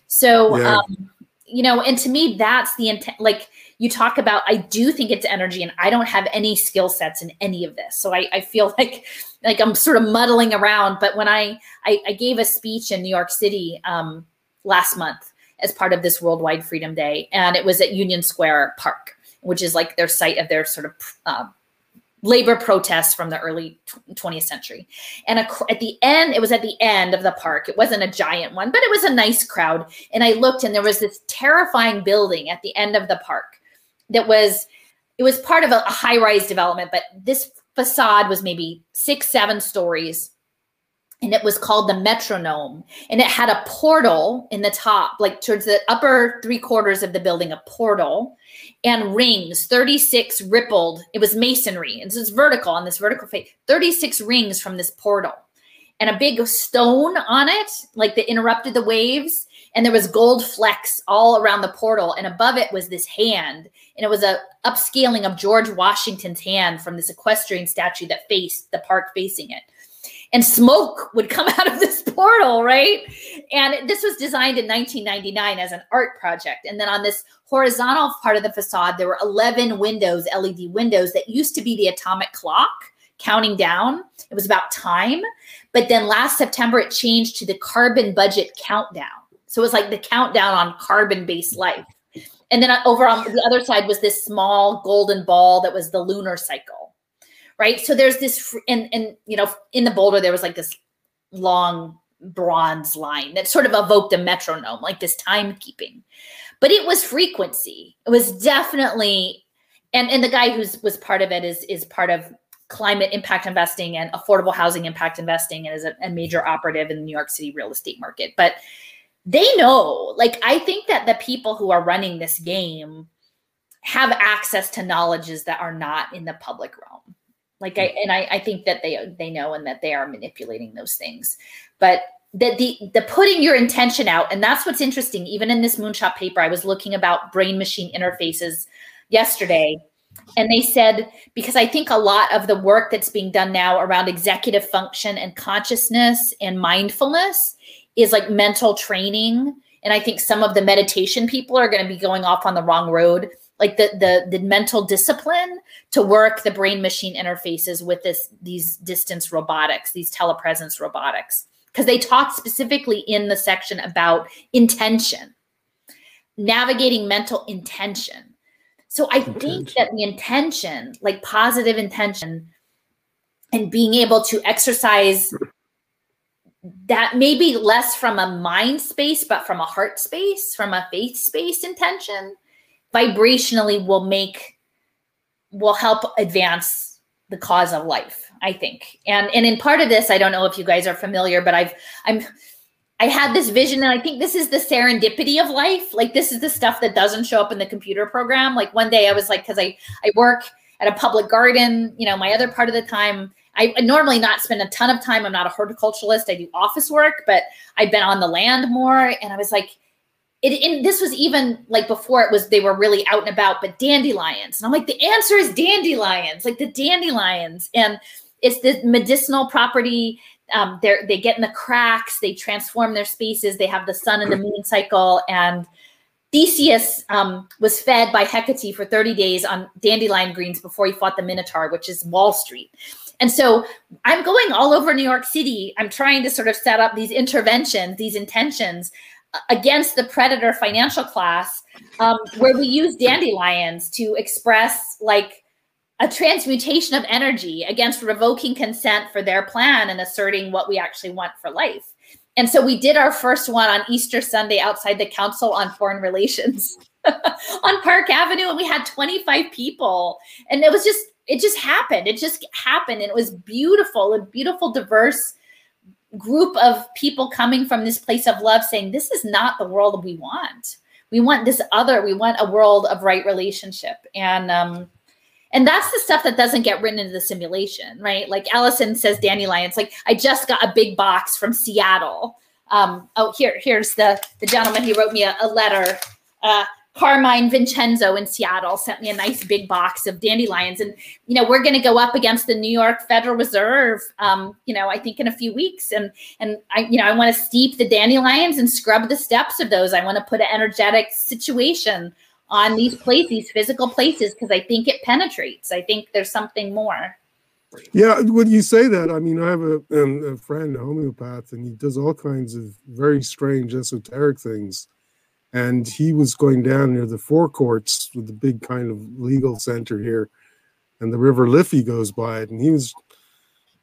so yeah. um you know and to me that's the intent like you talk about i do think it's energy and i don't have any skill sets in any of this so i, I feel [laughs] like like i'm sort of muddling around but when i i, I gave a speech in new york city um, last month as part of this worldwide freedom day and it was at union square park which is like their site of their sort of uh, labor protests from the early 20th century. And at the end, it was at the end of the park. It wasn't a giant one, but it was a nice crowd. And I looked and there was this terrifying building at the end of the park that was it was part of a, high rise development, but this facade was maybe six, seven stories. And it was called the metronome. And it had a portal in the top, like towards the upper three quarters of the building, a portal and rings, 36 rippled. It was masonry. And so it's vertical on this vertical face, 36 rings from this portal. And a big stone on it, like that interrupted the waves and there was gold flecks all around the portal and above it was this hand and it was a upscaling of george washington's hand from this equestrian statue that faced the park facing it and smoke would come [laughs] out of this portal right? And this was designed in 1999 as an art project. And then on this horizontal part of the facade there were 11 windows led windows that used to be the atomic clock counting down. It was about time. But then last september it changed to the carbon budget countdown. So it was like the countdown on carbon based life. And then uh, over on the other side was this small golden ball that was the lunar cycle. Right. So there's this, and, and, you know, in the boulder, there was like this long bronze line that sort of evoked a metronome, like this timekeeping. But it was frequency. It was definitely, and, and the guy who's was part of it is is part of climate impact investing and affordable housing impact investing and is a, a major operative in the New York City real estate market. But they know. Like, I think that the people who are running this game have access to knowledges that are not in the public realm. Like, hmm. I and I, I think that they they know and that they are manipulating those things. But that the the putting your intention out, and that's what's interesting. Even in this moonshot paper, I was looking about brain machine interfaces yesterday and they said because i think a lot of the work that's being done now around executive function and consciousness and mindfulness is like mental training and i think some of the meditation people are going to be going off on the wrong road like the the the mental discipline to work the brain machine interfaces with this these distance robotics these telepresence robotics because they talk specifically in the section about intention navigating mental intention so i intention. think that the intention like positive intention and being able to exercise that maybe less from a mind space, but from a heart space, from a faith space intention, vibrationally will make will help advance the cause of life, I think. And and in part of this, I don't know if you guys are familiar, but I've I'm I had this vision, and I think this is the serendipity of life. Like this is the stuff that doesn't show up in the computer program. Like one day I was like, because I I work at a public garden, you know, my other part of the time I normally not spend a ton of time. I'm not a horticulturalist. I do office work, but I've been on the land more. And I was like, it, and this was even like before it was they were really out and about, but dandelions. And I'm like, the answer is dandelions, like the dandelions. And it's the medicinal property. Um, they they get in the cracks, they transform their spaces, they have the sun and the [clears throat] moon cycle. And Theseus um, was fed by Hecate for 30 days on dandelion greens before he fought the Minotaur, which is Wall Street. And so I'm going all over New York City. I'm trying to sort of set up these interventions, these intentions against the predator financial class, um, where we use dandelions to express like a transmutation of energy against revoking consent for their plan and asserting what we actually want for life. And so we did our first one on Easter Sunday outside the Council on Foreign Relations [laughs] on Park Avenue, and we had 25 people. And it was just, it just happened. It just happened. And it was beautiful, a beautiful, diverse group of people coming from this place of love saying, This is not the world we want. We want this other, we want a world of right relationship. And um, and that's the stuff that doesn't get written into the simulation, right? Like Alison says, dandelions. Like I just got a big box from Seattle. Um, oh, here, here's the the gentleman. He wrote me a, a letter. Uh, Carmine Vincenzo in Seattle sent me a nice big box of dandelions, and you know we're going to go up against the New York Federal Reserve. Um, you know, I think in a few weeks, and and I you know I want to steep the dandelions and scrub the steps of those. I want to put an energetic situation on these places, these physical places, because I think it penetrates. I think there's something more. Yeah, when you say that, I mean, I have a, um, a friend, a homeopath, and he does all kinds of very strange esoteric things. And he was going down near the Four Courts with the big kind of legal center here, and the River Liffey goes by it, and he was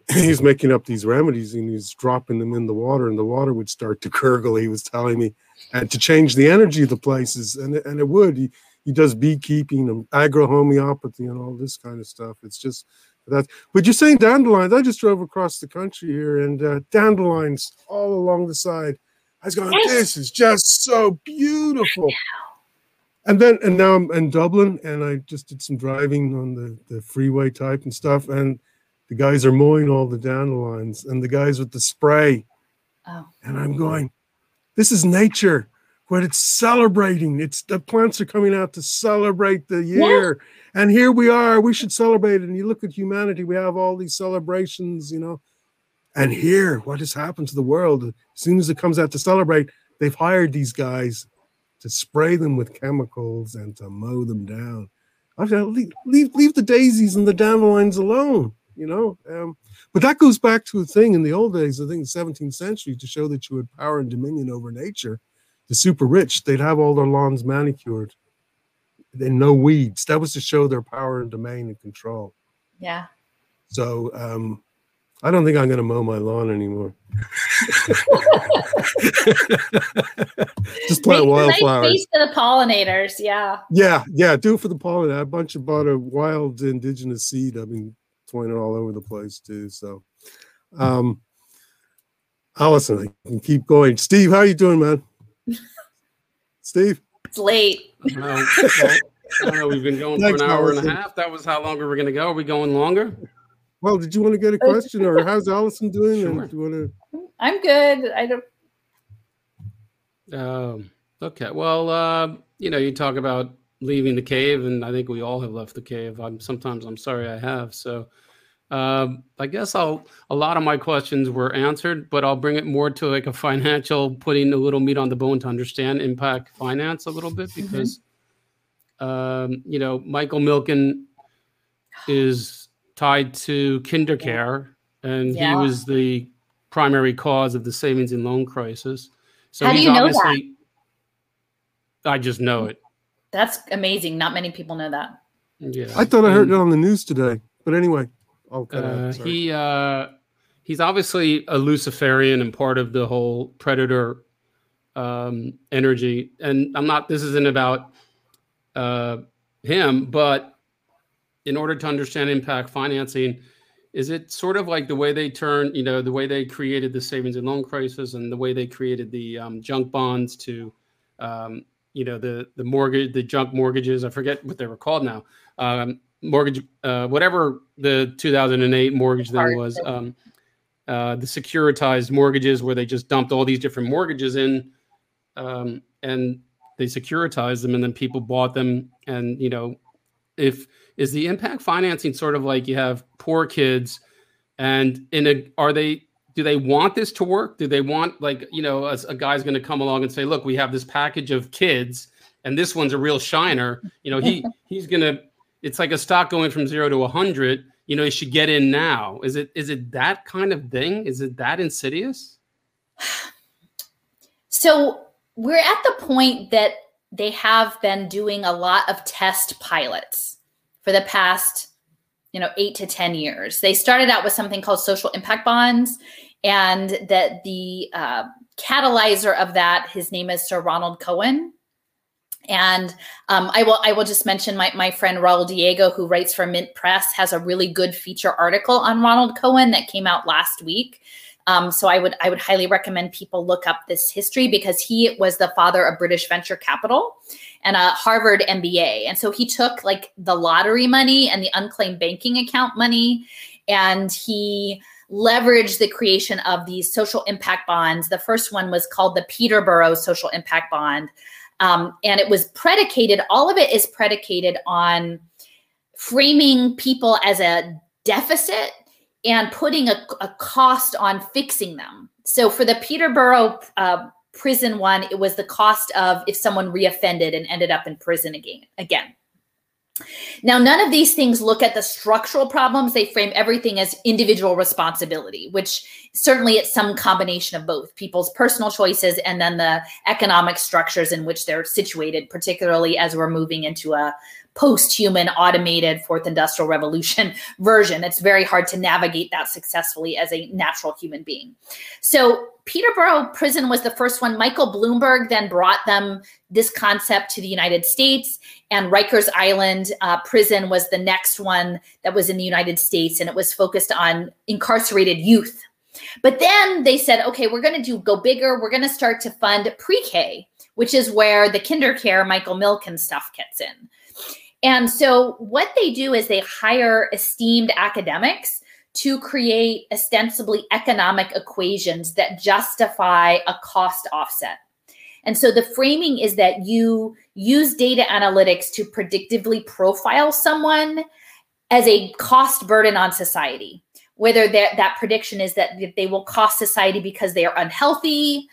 [laughs] he's making up these remedies and he's dropping them in the water, and the water would start to [laughs] gurgle. He was telling me and to change the energy of the places, and and it would. He he does beekeeping and agro homeopathy and all this kind of stuff. It's just that. But you're saying dandelions? I just drove across the country here, and uh, dandelions all along the side. I was going, this is just so beautiful. And then and now I'm in Dublin, and I just did some driving on the the freeway type and stuff, and the guys are mowing all the dandelions, and the guys with the spray. Oh. And I'm going, this is nature, what it's celebrating. It's the plants are coming out to celebrate the year. Yeah. And here we are. We should celebrate it. And you look at humanity, we have all these celebrations, you know. And here, what has happened to the world? As soon as it comes out to celebrate, they've hired these guys to spray them with chemicals and to mow them down. I've leave, leave, leave the daisies and the dandelions alone, you know. Um, but that goes back to a thing in the old days, I think the 17th century, to show that you had power and dominion over nature. The super rich, they'd have all their lawns manicured and no weeds. That was to show their power and domain and control. Yeah. So um, I don't think I'm going to mow my lawn anymore. [laughs] Just plant wildflowers. Nice to the pollinators, yeah. Yeah, yeah. Do it for the pollinators. A bunch of bought a wild indigenous seed. I've been throwing it all over the place too. So, um, Alison, I can keep going. Steve, how are you doing, man? [laughs] Steve, it's late. well, know, we've been going Thanks, for an hour Alison. and a half. That was how long we were going to go. Are we going longer? Well, did you want to get a question, or how's Alison doing? Sure. do you want to? I'm good. I don't. Um. Okay. Well, uh, you know, you talk about leaving the cave, and I think we all have left the cave. I'm sometimes I'm sorry I have. So um, I guess I'll a lot of my questions were answered, but I'll bring it more to like a financial, putting a little meat on the bone to understand impact finance a little bit mm-hmm. because mm-hmm. um, you know Michael Milken is tied to kinder KinderCare, and yeah. he was the primary cause of the savings and loan crisis. So How do you know that? I just know it. That's amazing. Not many people know that. Yeah. I thought I heard it on the news today. But anyway, uh, he uh, he's obviously a Luciferian and part of the whole predator um, energy. And I'm not. This isn't about uh, him, but in order to understand impact financing, is it sort of like the way they turn, you know, the way they created the savings and loan crisis and the way they created the um, junk bonds to um, you know the the mortgage the junk mortgages i forget what they were called now um, mortgage uh, whatever the 2008 mortgage thing was um, uh, the securitized mortgages where they just dumped all these different mortgages in um, and they securitized them and then people bought them. And you know if is the impact financing sort of like you have poor kids and in a are they do they want this to work? Do they want like you know a, a guy's going to come along and say, look, we have this package of kids, and this one's a real shiner. You know, he [laughs] he's going to. It's like a stock going from zero to a hundred. You know, you should get in now. Is it is it that kind of thing? Is it that insidious? [sighs] So we're at the point that they have been doing a lot of test pilots for the past you know, eight to 10 years. They started out with something called social impact bonds, and that the uh, catalyzer of that, his name is Sir Ronald Cohen. And um, I will I will just mention my, my friend Raul Diego, who writes for Mint Press, has a really good feature article on Ronald Cohen that came out last week. Um, so I would I would highly recommend people look up this history because he was the father of British venture capital and a Harvard MBA. And so he took like the lottery money and the unclaimed banking account money and he leveraged the creation of these social impact bonds. The first one was called the Peterborough Social Impact Bond. Um, and it was predicated, all of it is predicated on framing people as a deficit and putting a, a cost on fixing them. So for the Peterborough uh, prison one, it was the cost of if someone reoffended and ended up in prison again. Again. Now, none of these things look at the structural problems. They frame everything as individual responsibility, which certainly it's some combination of both people's personal choices and then the economic structures in which they're situated, particularly as we're moving into a post-human automated fourth industrial revolution [laughs] version. It's very hard to navigate that successfully as a natural human being. So peterborough prison was the first one. Michael bloomberg then brought them this concept to the united states and rikers island uh, prison was the next one that was in the united states and it was focused on incarcerated youth. But then they said okay we're going to do go bigger. We're going to start to fund pre-k which is where the kinder care michael milken stuff gets in and so what they do is they hire esteemed academics to create ostensibly economic equations that justify a cost offset. And so the framing is that you use data analytics to predictively profile someone as a cost burden on society, whether that prediction is that they will cost society because they are unhealthy,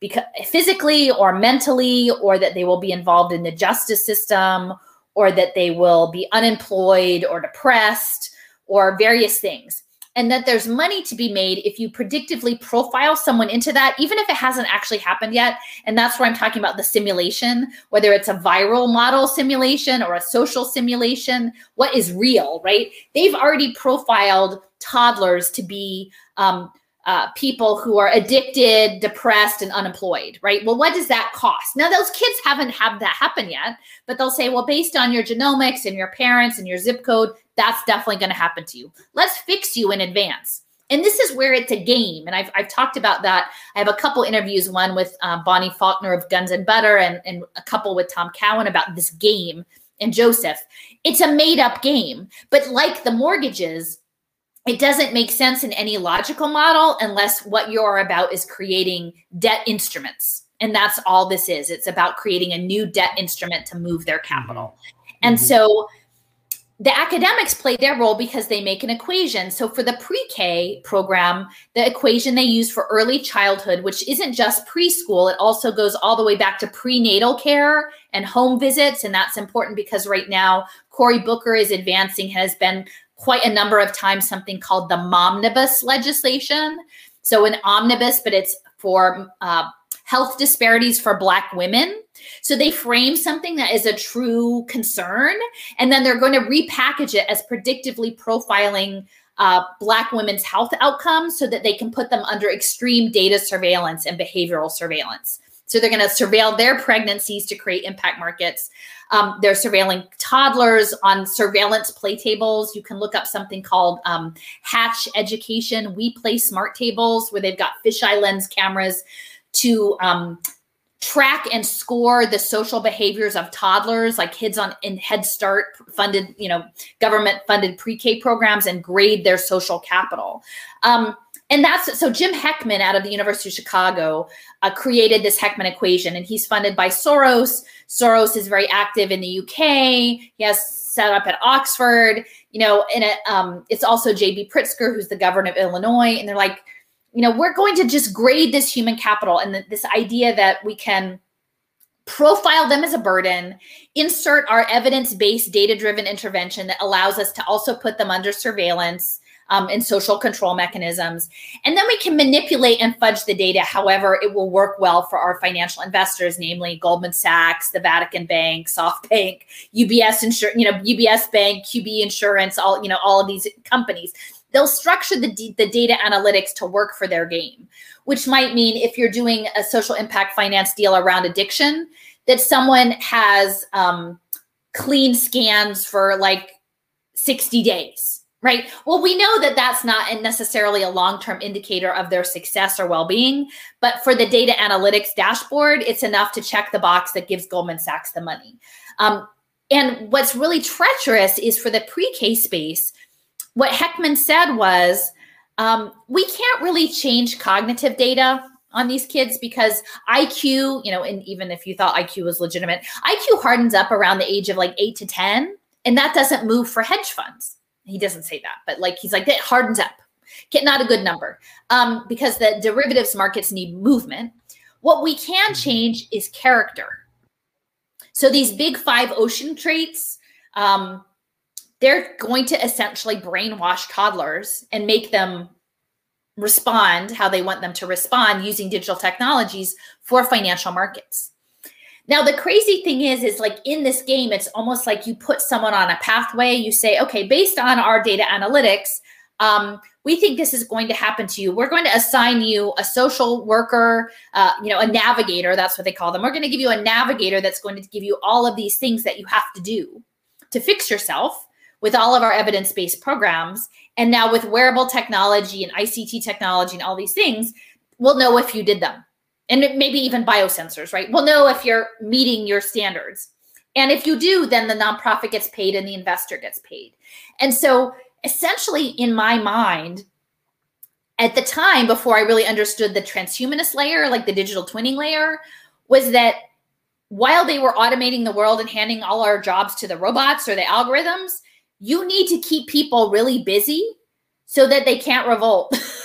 because physically or mentally, or that they will be involved in the justice system or that they will be unemployed or depressed or various things. And that there's money to be made if you predictively profile someone into that, even if it hasn't actually happened yet. And that's where I'm talking about the simulation, whether it's a viral model simulation or a social simulation, what is real, right? They've already profiled toddlers to be um, uh, people who are addicted, depressed, and unemployed, right? Well, what does that cost? Now, those kids haven't had that happen yet, but they'll say, well, based on your genomics and your parents and your zip code, that's definitely going to happen to you. Let's fix you in advance. And this is where it's a game. And I've, I've talked about that. I have a couple interviews, one with um, Bonnie Faulkner of Guns and Butter and, and a couple with Tom Cowan about this game and Joseph. It's a made up game. But like the mortgages, it doesn't make sense in any logical model unless what you're about is creating debt instruments. And that's all this is. It's about creating a new debt instrument to move their capital. Mm-hmm. And mm-hmm. so the academics play their role because they make an equation. So for the pre-K program, the equation they use for early childhood, which isn't just preschool, it also goes all the way back to prenatal care and home visits. And that's important because right now, Cory Booker is advancing, has been quite a number of times something called the momnibus legislation. So an omnibus, but it's for uh, health disparities for Black women. So they frame something that is a true concern, and then they're going to repackage it as predictively profiling uh, Black women's health outcomes so that they can put them under extreme data surveillance and behavioral surveillance. So they're going to surveil their pregnancies to create impact markets. Um, they're surveilling toddlers on surveillance play tables. You can look up something called um, Hatch Education. We play smart tables where they've got fisheye lens cameras to um, track and score the social behaviors of toddlers like kids on in head start funded you know government funded pre-k programs and grade their social capital um, and that's so Jim Heckman out of the University of Chicago uh, created this Heckman equation, and he's funded by Soros. Soros is very active in the UK. He has set up at Oxford, you know, and it, um, it's also J.B. Pritzker, who's the governor of Illinois, and they're like, you know, we're going to just grade this human capital and the, this idea that we can profile them as a burden, insert our evidence-based, data-driven intervention that allows us to also put them under surveillance um, and social control mechanisms. And then we can manipulate and fudge the data however it will work well for our financial investors, namely Goldman Sachs, the Vatican Bank, SoftBank, UBS you know, UBS Bank, QB Insurance, all, you know, all of these companies. They'll structure the, d- the data analytics to work for their game, which might mean if you're doing a social impact finance deal around addiction, that someone has um, clean scans for like 60 days right? Well, we know that that's not necessarily a long term indicator of their success or well being, but for the data analytics dashboard, it's enough to check the box that gives Goldman Sachs the money. Um, and what's really treacherous is for the pre K space, what Heckman said was um, we can't really change cognitive data on these kids because IQ, you know, and even if you thought IQ was legitimate, IQ hardens up around the age of like eight to 10, and that doesn't move for hedge funds he doesn't say that, but like he's like that hardens up. Get not a good number um, because the derivatives markets need movement. What we can mm-hmm. change is character. So these big five ocean traits, um, they're going to essentially brainwash toddlers and make them respond how they want them to respond using digital technologies for financial markets. Now the crazy thing is, is like in this game, it's almost like you put someone on a pathway. You say, okay, based on our data analytics, um, we think this is going to happen to you. We're going to assign you a social worker, uh, you know, a navigator. That's what they call them. We're going to give you a navigator that's going to give you all of these things that you have to do to fix yourself with all of our evidence-based programs. And now with wearable technology and ICT technology and all these things, we'll know if you did them and maybe even biosensors, right? We'll know if you're meeting your standards. And if you do, then the nonprofit gets paid and the investor gets paid. And so essentially, in my mind, at the time before I really understood the transhumanist layer, like the digital twinning layer, was that while they were automating the world and handing all our jobs to the robots or the algorithms, you need to keep people really busy so that they can't revolt. [laughs]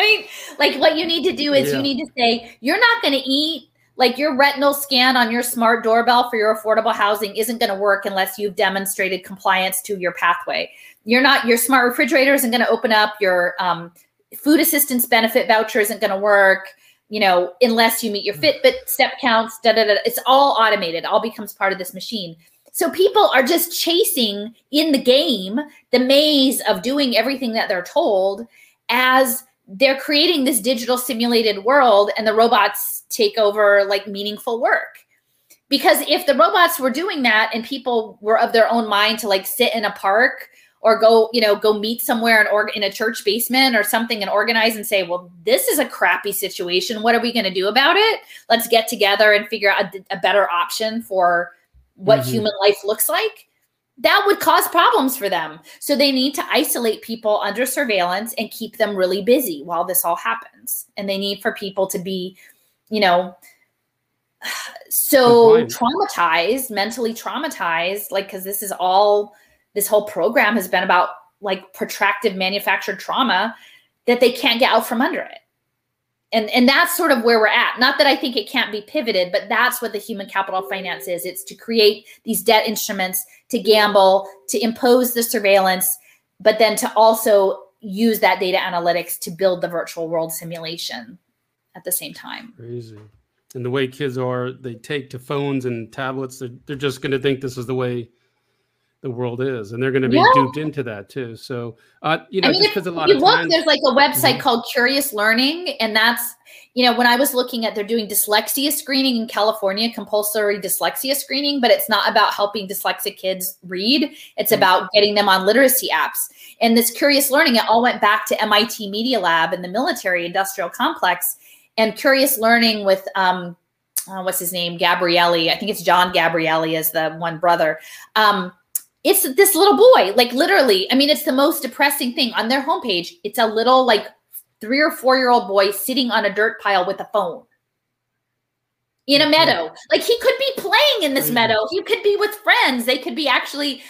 right? Like what you need to do is yeah. you need to say, you're not going to eat like your retinal scan on your smart doorbell for your affordable housing isn't going to work unless you've demonstrated compliance to your pathway. You're not your smart refrigerator isn't going to open up. Your um, food assistance benefit voucher isn't going to work. You know, unless you meet your mm. Fitbit step counts. Da, da, da. It's all automated. All becomes part of this machine. So people are just chasing in the game the maze of doing everything that they're told as they're creating this digital simulated world and the robots take over like meaningful work. Because if the robots were doing that and people were of their own mind to like sit in a park or go you know go meet somewhere in, or in a church basement or something and organize and say well this is a crappy situation. What are we going to do about it? Let's get together and figure out a, a better option for what mm-hmm. human life looks like that would cause problems for them. So they need to isolate people under surveillance and keep them really busy while this all happens. And they need for people to be, you know, [sighs] so traumatized, mentally traumatized, like, because this is all, this whole program has been about like protracted manufactured trauma that they can't get out from under it and and that's sort of where we're at not that i think it can't be pivoted but that's what the human capital finance is it's to create these debt instruments to gamble to impose the surveillance but then to also use that data analytics to build the virtual world simulation at the same time. Crazy. And the way kids are they take to phones and tablets. They're, they're just going to think this is the way the world is, and they're going to be yeah. duped into that too. So, uh, you know, I mean, just because a lot you of look, times, there's like a website mm-hmm. called Curious Learning, and that's you know when I was looking at they're doing dyslexia screening in California, compulsory dyslexia screening, but it's not about helping dyslexic kids read; it's mm-hmm. about getting them on literacy apps. And this Curious Learning, it all went back to MIT Media Lab and the military industrial complex, and Curious Learning with. Um, uh, what's his name? Gabrieli. I think it's John Gabrieli is the one brother. Um, it's this little boy, like literally. I mean, it's the most depressing thing on their homepage. It's a little like three or four year old boy sitting on a dirt pile with a phone in a meadow. Like he could be playing in this oh, meadow. He could be with friends. They could be actually,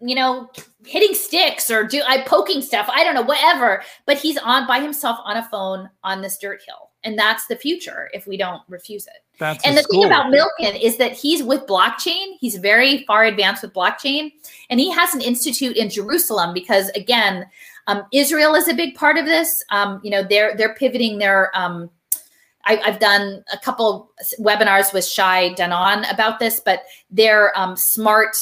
you know, hitting sticks or do I poking stuff. I don't know, whatever. But he's on by himself on a phone on this dirt hill. And that's the future if we don't refuse it. That's and the school. thing about Milken is that he's with blockchain. He's very far advanced with blockchain, and he has an institute in Jerusalem because, again, um, Israel is a big part of this. Um, you know, they're they're pivoting their. Um, I, have done a couple webinars with Shai Danon about this, but their um, smart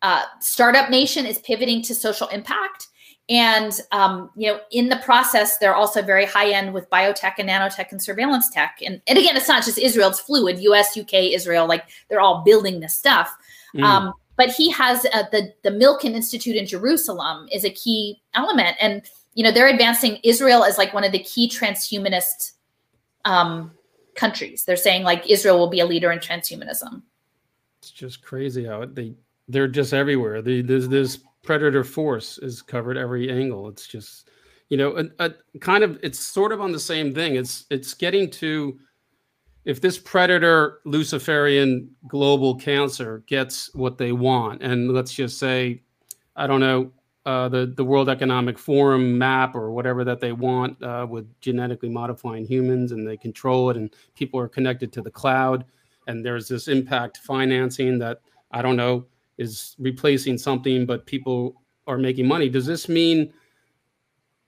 uh, startup nation is pivoting to social impact. And um, you know, in the process, they're also very high end with biotech and nanotech and surveillance tech. And and again, it's not just Israel; it's fluid. U.S., U.K., Israel, like they're all building this stuff. Mm. Um, but he has uh, the the Milken Institute in Jerusalem is a key element, and you know they're advancing Israel as like one of the key transhumanist um, countries. They're saying like Israel will be a leader in transhumanism. It's just crazy how they they're just everywhere. The, there's this predator force is covered every angle. It's just, you know, a, a kind of it's sort of on the same thing. It's it's getting to if this predator Luciferian global cancer gets what they want, and let's just say, I don't know, uh, the the World Economic Forum map or whatever that they want uh, with genetically modifying humans, and they control it, and people are connected to the cloud, and there's this impact financing that I don't know is replacing something, but people are making money. Does this mean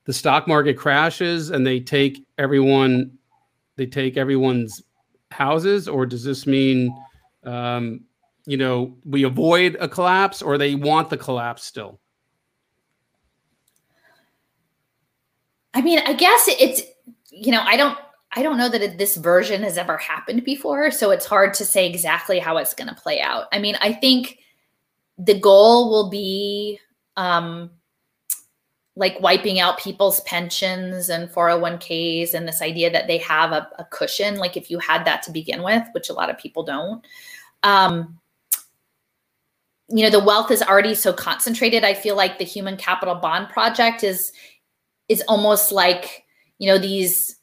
the stock market crashes and they take everyone, they take everyone's houses, or does this mean, um, you know, we avoid a collapse, or they want the collapse still? I mean, I guess it's you know, I don't I don't know that this version has ever happened before, so it's hard to say exactly how it's going to play out. I mean, I think the goal will be um, like wiping out people's pensions and 401ks and this idea that they have a, a, cushion like if you had that to begin with which a lot of people don't. Um, you know the wealth is already so concentrated i feel like the human capital bond project is is almost like you know these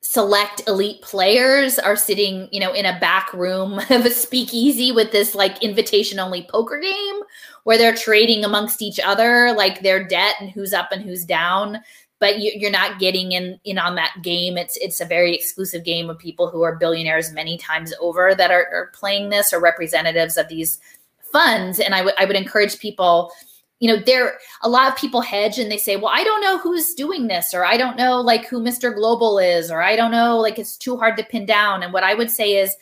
select elite players are sitting, you know, in a back room [laughs] of a speakeasy with this like invitation only poker game where they're trading amongst each other like their debt and who's up and who's down. But you, are not getting in in on that game. It's it's a very exclusive game of people who are billionaires many times over that are, are playing this or representatives of these funds. And I would I would encourage people you know there a lot of people hedge and they say well i don't know who's doing this or i don't know like who mr global is or i don't know like it's too hard to pin down. And what i would say is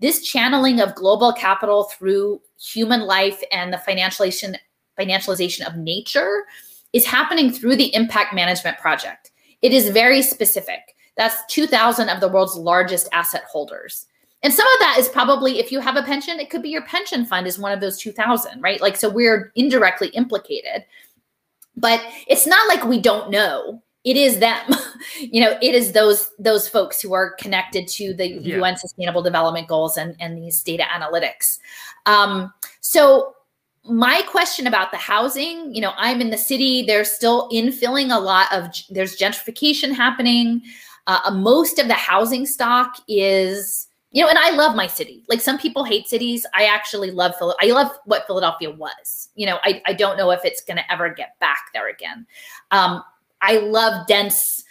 this channeling of global capital through human life and the financialization financialization of nature is happening through the impact management project. It is very specific. That's 2000 of the world's largest asset holders and some of that is probably if you have a pension, it could be your pension fund is one of those 2000, right? Like, so we're indirectly implicated. But it's not like we don't know. It is them. [laughs] you know, it is those those folks who are connected to the yeah. UN Sustainable Development Goals and and these data analytics. Um, so my question about the housing, you know, I'm in the city. There's still infilling a lot of there's gentrification happening. Uh, most of the housing stock is you know, and I love my city. Like some people hate cities. I actually love Phil. I love what Philadelphia was. You know, I, I don't know if it's going to ever get back there again. Um, I love dense,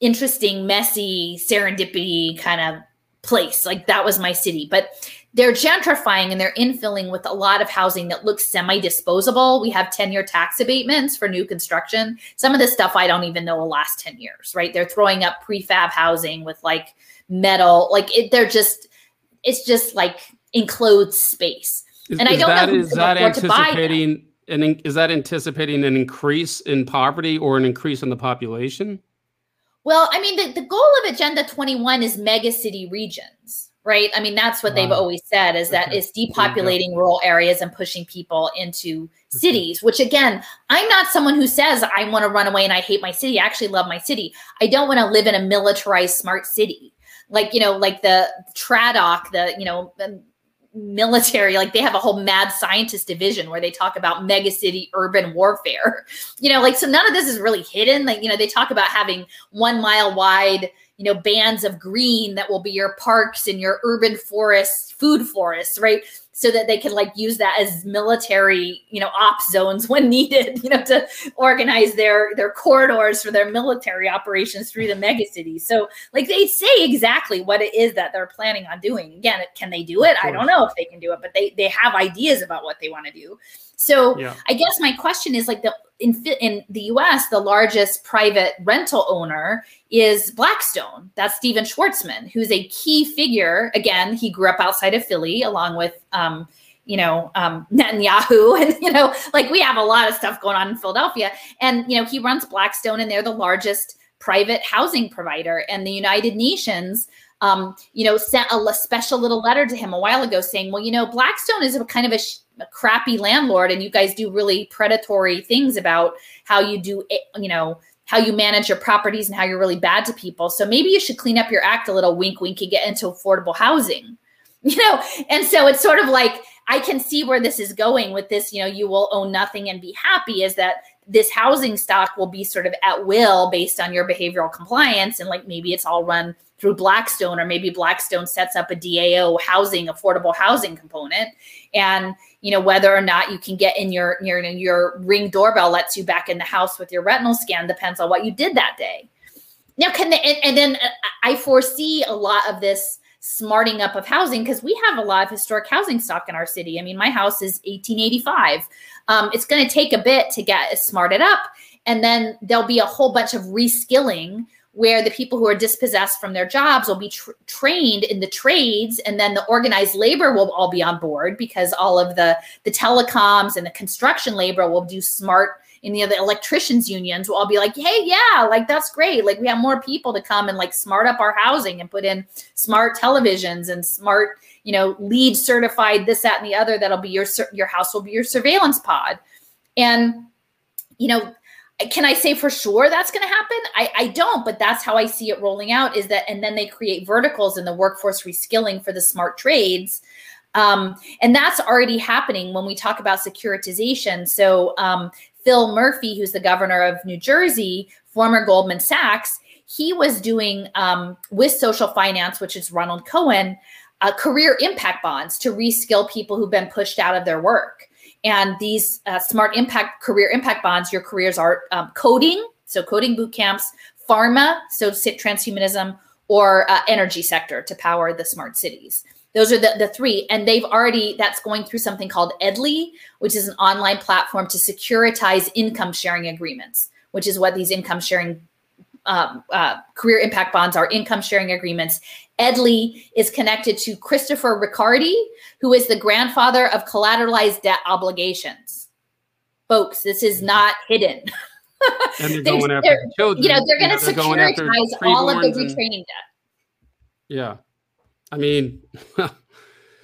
interesting, messy, serendipity kind of place. Like that was my city. But they're gentrifying and they're infilling with a lot of housing that looks semi-disposable. We have 10-year tax abatements for new construction. Some of this stuff I don't even know will last 10 years, right? They're throwing up prefab housing with like metal. Like it, they're just, it's just like enclosed space. Is, and I don't that, know is that anticipating an is that anticipating an increase in poverty or an increase in the population? Well, I mean, the, the goal of Agenda 21 is mega city regions, right? I mean, that's what they've always said is that okay. it's depopulating rural areas and pushing people into cities, which again, I'm not someone who says I want to run away and I hate my city. I actually love my city. I don't want to live in a militarized smart city like you know like the TRADOC, the you know um, military like they have a whole mad scientist division where they talk about megacity urban warfare [laughs] you know like so none of this is really hidden like you know they talk about having one mile wide you know bands of green that will be your parks and your urban forests food forests, right? So that they can like use that as military, you know, op zones [laughs] when needed, you know, to organize their their corridors for their military operations through the megacities. So like they say exactly what it is that they're planning on doing. Again, can they do it? I don't know if they can do it, but they they have ideas about what they want to do. So yeah. I guess my question is like the in in the U.S. the largest private rental owner is Blackstone. That's Stephen Schwarzman, who's a key figure. Again, he grew up outside of Philly, along with um, you know um, [laughs] Netanyahu, and you know like we have a lot of stuff going on in Philadelphia. And you know he runs Blackstone, and they're the largest private housing provider. And the United Nations um, you know, sent a, a, special little letter to him a while ago saying, well, you know, Blackstone is a kind of a, sh- a, crappy landlord and you guys do really predatory things about how you do, it, you know, how you manage your properties and how you're really bad to people. So maybe you should clean up your act a little wink, wink and get into affordable housing, [laughs] you know? And so it's sort of like, I can see where this is going with this, you know, you will own nothing and be happy is that this housing stock will be sort of at will based on your behavioral compliance. And like maybe it's all run through Blackstone, or maybe Blackstone sets up a DAO housing, affordable housing component. And you know whether or not you can get in your your your ring doorbell lets you back in the house with your retinal scan depends on what you did that day. Now, can they, and, and then uh, I foresee a lot of this smarting up of housing because we have a lot of historic housing stock in our city. I mean, my house is 1885. Um, it's going to take a bit to get smarted up, and then there'll be a whole bunch of reskilling where the people who are dispossessed from their jobs will be tr- trained in the trades and then the organized labor will all be on board because all of the the telecoms and the construction labor will do smart in the electricians unions will all be like hey yeah like that's great. Like we have more people to come and like smart up our housing and put in smart televisions and smart you know lead certified this that and the other that'll be your your house will be your surveillance pod. And you know can I say for sure that's going to happen? I, I don't, but that's how I see it rolling out is that, and then they create verticals in the workforce reskilling for the smart trades. Um, and that's already happening when we talk about securitization. So, um, Phil Murphy, who's the governor of New Jersey, former Goldman Sachs, he was doing um, with social finance, which is Ronald Cohen, uh, career impact bonds to reskill people who've been pushed out of their work. And these uh, smart impact career impact bonds, your careers are um, coding, so coding boot camps, pharma, so transhumanism, or uh, energy sector to power the smart cities. Those are the, the three. And they've already, that's going through something called Edly, which is an online platform to securitize income sharing agreements, which is what these income sharing uh, uh, career impact bonds are income sharing agreements. Edly is connected to Christopher Ricciardi, who is the grandfather of collateralized debt obligations. Folks, this is not hidden. [laughs] and they're going after children. You know, they're going to securitize all of the retraining debt. Yeah. I mean, [laughs] you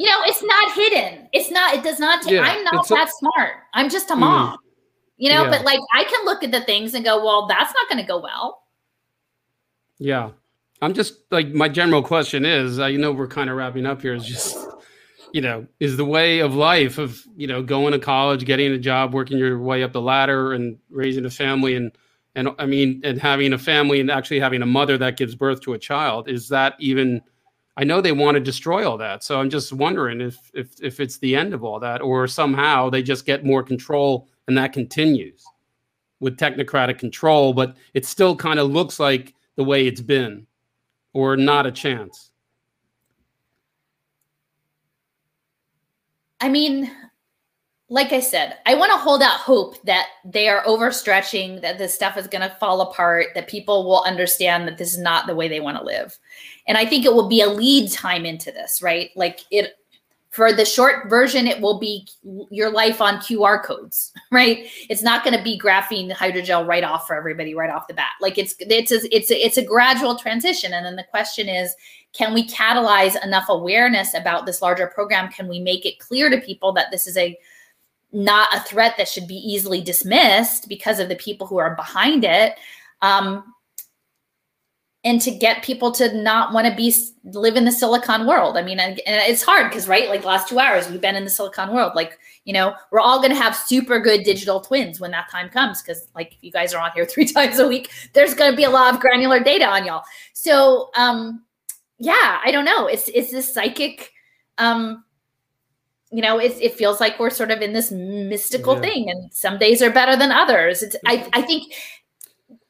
know, it's not hidden. It's not, it does not take, yeah, I'm not that a, smart. I'm just a mom. Mm, you know, yeah. but like I can look at the things and go, well, that's not going to go well. Yeah. I'm just like my general question is, you know, we're kind of wrapping up here. Is just, you know, is the way of life of you know going to college, getting a job, working your way up the ladder, and raising a family, and and I mean, and having a family, and actually having a mother that gives birth to a child. Is that even? I know they want to destroy all that, so I'm just wondering if if if it's the end of all that, or somehow they just get more control and that continues with technocratic control, but it still kind of looks like the way it's been or not a chance? I mean, like I said, I want to hold out hope that they are overstretching, that this stuff is going to fall apart, that people will understand that this is not the way they want to live. And I think it will be a lead time into this, right? Like it for the short version, it will be your life on QR codes, [laughs] right? It's not going to be graphene hydrogel right off for everybody right off the bat. Like it's it's a, it's a, it's a gradual transition, and then the question is, can we catalyze enough awareness about this larger program? Can we make it clear to people that this is a not a threat that should be easily dismissed because of the people who are behind it? Um, and to get people to not want to be live in the silicon world i mean and, it's hard because right like last two hours we've been in the silicon world like you know we're all going to have super good digital twins when that time comes because like if you guys are on here [laughs] three times a week there's going to be a lot of granular data on y'all so um yeah i don't know it's it's this psychic um, you know, it, it feels like we're sort of in this mystical yeah. thing, and some days are better than others. It's, I, I think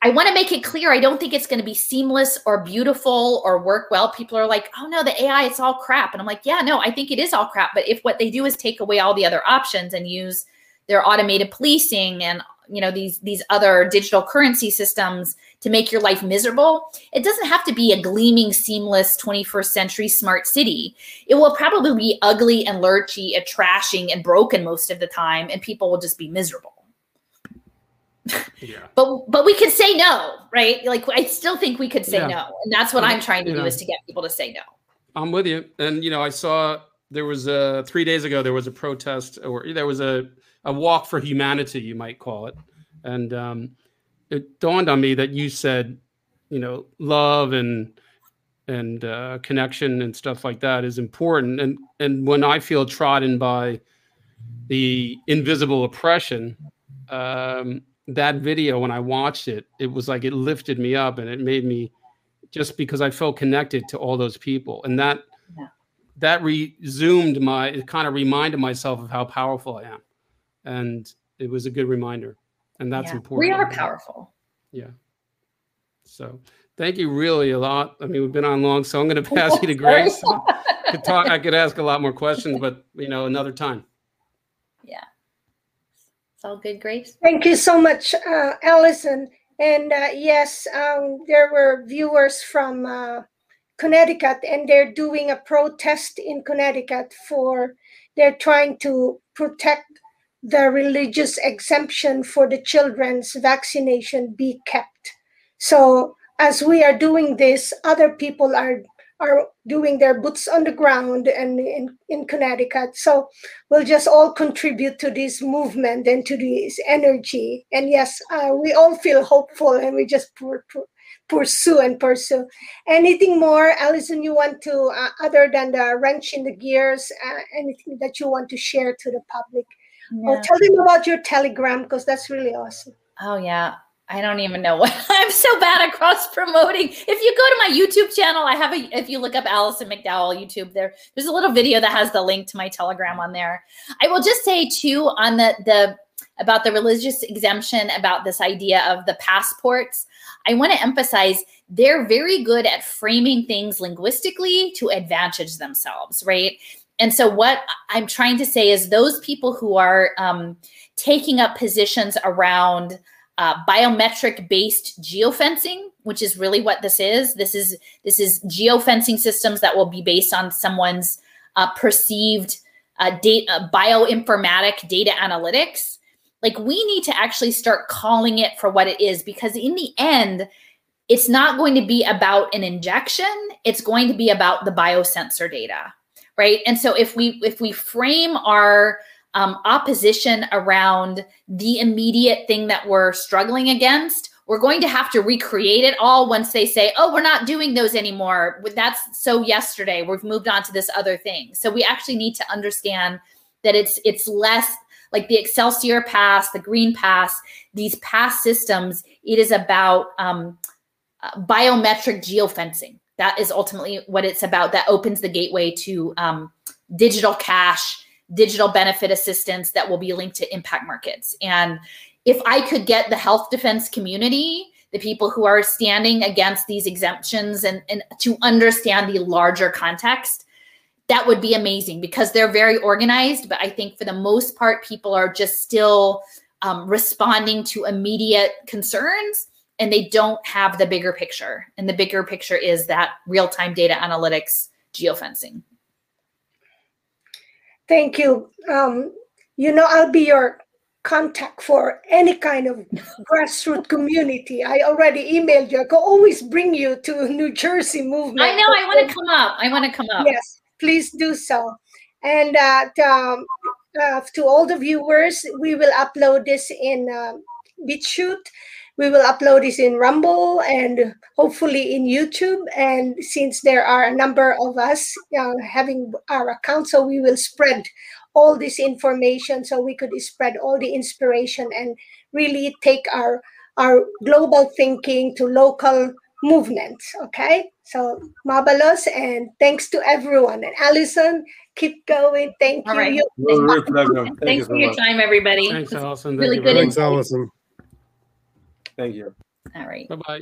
I want to make it clear. I don't think it's going to be seamless or beautiful or work well. People are like, oh no, the AI, it's all crap. And I'm like, yeah, no, I think it is all crap. But if what they do is take away all the other options and use their automated policing and you know these these other digital currency systems to make your life miserable it doesn't have to be a gleaming seamless 21st century smart city it will probably be ugly and lurchy and trashing and broken most of the time and people will just be miserable yeah. but but we could say no right like i still think we could say yeah. no and that's what i'm trying to you do know, is to get people to say no i'm with you and you know i saw there was a three days ago there was a protest or there was a a walk for humanity, you might call it. And um, it dawned on me that you said, you know, love and and uh, connection and stuff like that is important. And and when I feel trodden by the invisible oppression, um, that video when I watched it, it was like it lifted me up and it made me just because I felt connected to all those people. And that yeah. that resumed my it kind of reminded myself of how powerful I am. And it was a good reminder. And that's yeah. important. We are powerful. Yeah. So thank you really a lot. I mean we've been on long so i'm going [laughs] to pass you to [laughs] grace. I could talk i could ask a lot more questions but you know another time it's all good grace thank you so much uh, alison and uh, yes um, there were viewers from uh, connecticut and they're doing a protest in connecticut for they're trying to protect the religious exemption for the children's vaccination be kept. So as we are doing this, other people are are doing their boots on the ground and in, in Connecticut. So we'll just all contribute to this movement and to this energy. And yes, uh, we all feel hopeful and we just pour, pour, pursue and pursue. Anything more, Alison, you want to, uh, other than the wrench in the gears, uh, anything that you want to share to the public? Yeah. Oh, tell them about your Telegram because that's really awesome. Oh yeah. I don't even know what [laughs] I'm so bad at cross promoting. If you go to my YouTube channel, I have a if you look up Alison McDowell YouTube there, there's a little video that has the link to my Telegram on there. I will just say too on the the about the religious exemption, about this idea of the passports. I want to emphasize they're very good at framing things linguistically to advantage themselves, right? And so, what I'm trying to say is those people who are um, taking up positions around uh, biometric based geofencing, which is really what this is. This is this is geofencing systems that will be based on someone's uh, perceived uh, data, bioinformatic data analytics. Like we need to actually start calling it for what it is, because in the end, it's not going to be about an injection. It's going to be about the biosensor data right and so if we if we frame our um, opposition around the immediate thing that we're struggling against we're going to have to recreate it all once they say oh we're not doing those anymore. That's so yesterday. We've moved on to this other thing. So we actually need to understand that it's it's less like the excelsior pass the green pass these pass systems it is about um, uh, biometric geofencing. That is ultimately what it's about. That opens the gateway to um, digital cash, digital benefit assistance that will be linked to impact markets. And if I could get the health defense community, the people who are standing against these exemptions and, and to understand the larger context, that would be amazing because they're very organized. But I think for the most part, people are just still um, responding to immediate concerns and they don't have the bigger picture. And the bigger picture is that real time data analytics geofencing. Thank you. Um, you know, I'll be your contact for any kind of [laughs] grassroots community. I already emailed you. I can always bring you to [laughs] New Jersey movement. I know. I want to come up. I want to come up. Yes, please do so. And uh, to, um, uh, to all the viewers, we will upload this in uh, BitChute we will upload this in Rumble and hopefully in YouTube. And since there are a number of us uh, having our account, so we will spread all this information so we could spread all the inspiration and really take our our global thinking to local movements. Okay, so marvelous, and thanks to everyone. And Alison, keep going. Thank All you. right. You- Well, pleasure. Thank Thanks you for so your much. time, everybody. Thanks, It was Alison. really Thank you good very Thanks, insight. Alison. Thank you. All right. Bye bye.